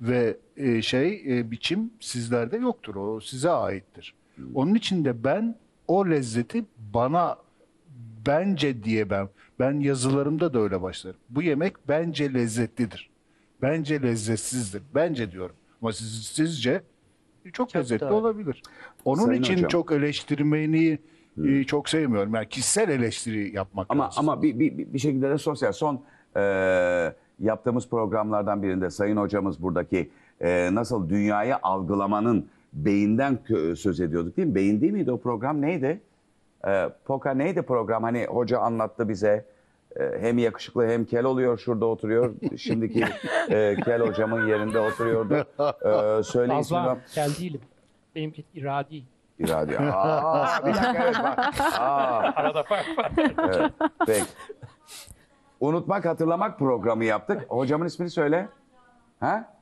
ve e, şey e, biçim sizlerde yoktur. O size aittir. Onun için de ben o lezzeti bana bence diye ben ben yazılarımda da öyle başlarım. Bu yemek bence lezzetlidir. Bence lezzetsizdir. Bence diyorum. Ama siz, sizce çok, lezzetli doğru. olabilir. Onun Sayın için hocam. çok eleştirmeni e, çok sevmiyorum. Yani kişisel eleştiri yapmak Ama lazım. ama bir, bir, bir şekilde de sosyal son e, yaptığımız programlardan birinde Sayın Hocamız buradaki e, nasıl dünyayı algılamanın beyinden söz ediyorduk değil mi? Beyin değil miydi o program neydi? E, Poka neydi program? Hani hoca anlattı bize e, hem yakışıklı hem kel oluyor şurada oturuyor. Şimdiki e, kel hocamın yerinde oturuyordu. E, söyleyin Fazla şunu. kel değilim. Benimki iradi. İrade. Aa, bir dakika evet bak. Aa, Arada fark var. Evet, peki. Unutmak, hatırlamak programı yaptık. Hocamın ismini söyle. Ha?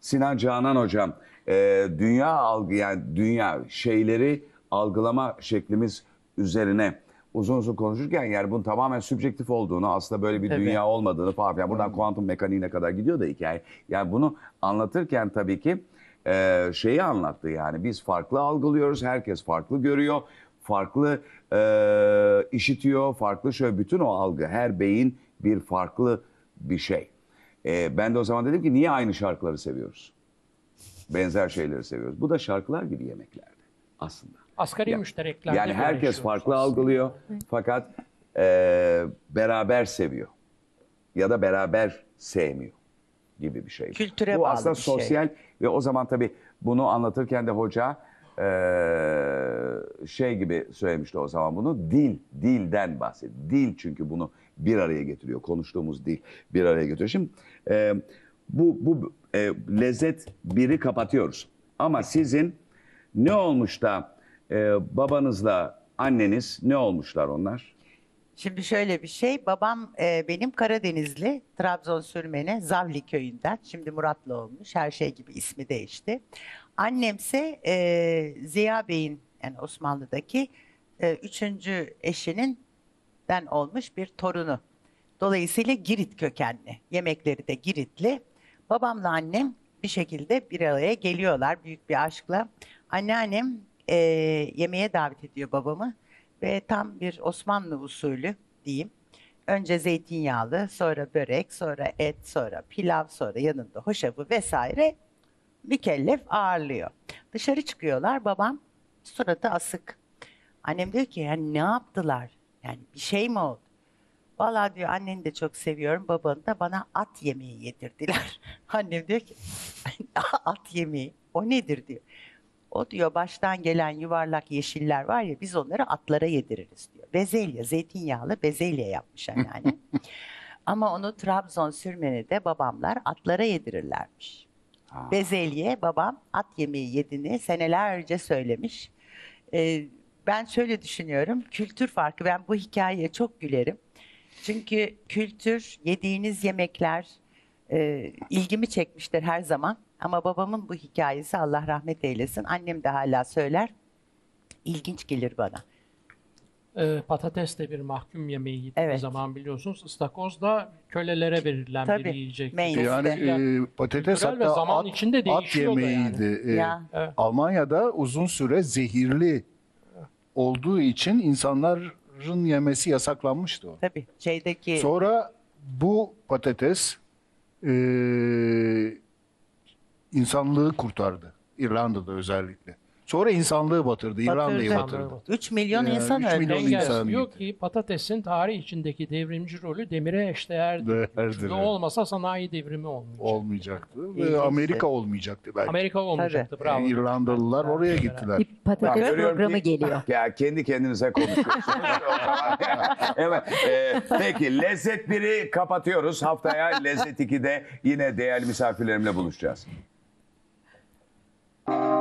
Sinan Canan hocam. Ee, dünya algı yani dünya şeyleri algılama şeklimiz üzerine uzun uzun konuşurken yani bunun tamamen sübjektif olduğunu aslında böyle bir Tabii. dünya olmadığını falan filan buradan kuantum mekaniğine kadar gidiyor da hikaye. Yani bunu anlatırken tabii ki e, şeyi anlattı yani biz farklı algılıyoruz herkes farklı görüyor farklı e, işitiyor farklı şöyle bütün o algı her beyin bir farklı bir şey. E, ben de o zaman dedim ki niye aynı şarkıları seviyoruz? Benzer şeyleri seviyoruz. Bu da şarkılar gibi yemeklerde aslında. Asgari Ya- müştereklerde Yani herkes farklı algılıyor fakat e, beraber seviyor ya da beraber sevmiyor gibi bir şey. Kültüre Bu bağlı aslında bir şey. sosyal ve o zaman tabii bunu anlatırken de hoca e, şey gibi söylemişti o zaman bunu dil, dilden bahsediyor. Dil çünkü bunu bir araya getiriyor. Konuştuğumuz dil bir araya getiriyor. Şimdi e, bu, bu e, lezzet biri kapatıyoruz. Ama sizin ne olmuş da e, babanızla anneniz ne olmuşlar onlar? Şimdi şöyle bir şey, babam e, benim Karadenizli, Trabzon Sürmene, Zavli köyünden. Şimdi Muratlı olmuş, her şey gibi ismi değişti. Annemse e, Ziya Bey'in, yani Osmanlı'daki e, üçüncü eşinin den olmuş bir torunu. Dolayısıyla Girit kökenli. Yemekleri de Giritli. Babamla annem bir şekilde bir araya geliyorlar büyük bir aşkla. Anneannem e, yemeğe davet ediyor babamı ve tam bir Osmanlı usulü diyeyim. Önce zeytinyağlı, sonra börek, sonra et, sonra pilav, sonra yanında hoşafı vesaire mükellef ağırlıyor. Dışarı çıkıyorlar babam suratı asık. Annem diyor ki yani ne yaptılar? Yani bir şey mi oldu? Vallahi diyor anneni de çok seviyorum babanı da bana at yemeği yedirdiler. Annem diyor ki at yemeği o nedir diyor. O diyor baştan gelen yuvarlak yeşiller var ya biz onları atlara yediririz diyor. Bezelye, zeytinyağlı bezelye yapmış anneanne. Ama onu Trabzon sürmenede babamlar atlara yedirirlermiş. Bezelye babam at yemeği yediğini senelerce söylemiş. Ee, ben şöyle düşünüyorum. Kültür farkı. Ben bu hikayeye çok gülerim. Çünkü kültür, yediğiniz yemekler e, ilgimi çekmiştir her zaman. Ama babamın bu hikayesi Allah rahmet eylesin. Annem de hala söyler. İlginç gelir bana. Ee, patates de bir mahkum yemeği Evet. zaman biliyorsunuz. İstakoz da kölelere verilen bir Tabii, yiyecek. main. Çok Yani e, patates Kültürel ve hatta zaman at, içinde at yemeğiydi. E, Ya. Evet. Almanya'da uzun süre zehirli olduğu için insanların yemesi yasaklanmıştı o. Tabii şeydeki Sonra bu patates e, insanlığı kurtardı. İrlanda'da özellikle. Sonra insanlığı batırdı. İrlanda'yı Batırdı. batırdı. 3 milyon Yani insan üç öldü. milyon Engels insan diyor gitti. ki patatesin tarih içindeki devrimci rolü demire eşdeğerdir. Değerdir, O evet. olmasa sanayi devrimi olmayacak. Olmayacaktı. Ve Amerika olmayacaktı belki. Amerika olmayacaktı. Bravo. Yani İrlandalılar oraya gittiler. Bir patates Görüyorum programı ki- geliyor. Ya kendi kendinize konuşuyorsunuz. O zaman- evet. e, peki Lezzet 1'i kapatıyoruz. Haftaya Lezzet 2'de yine değerli misafirlerimle buluşacağız. Thank you.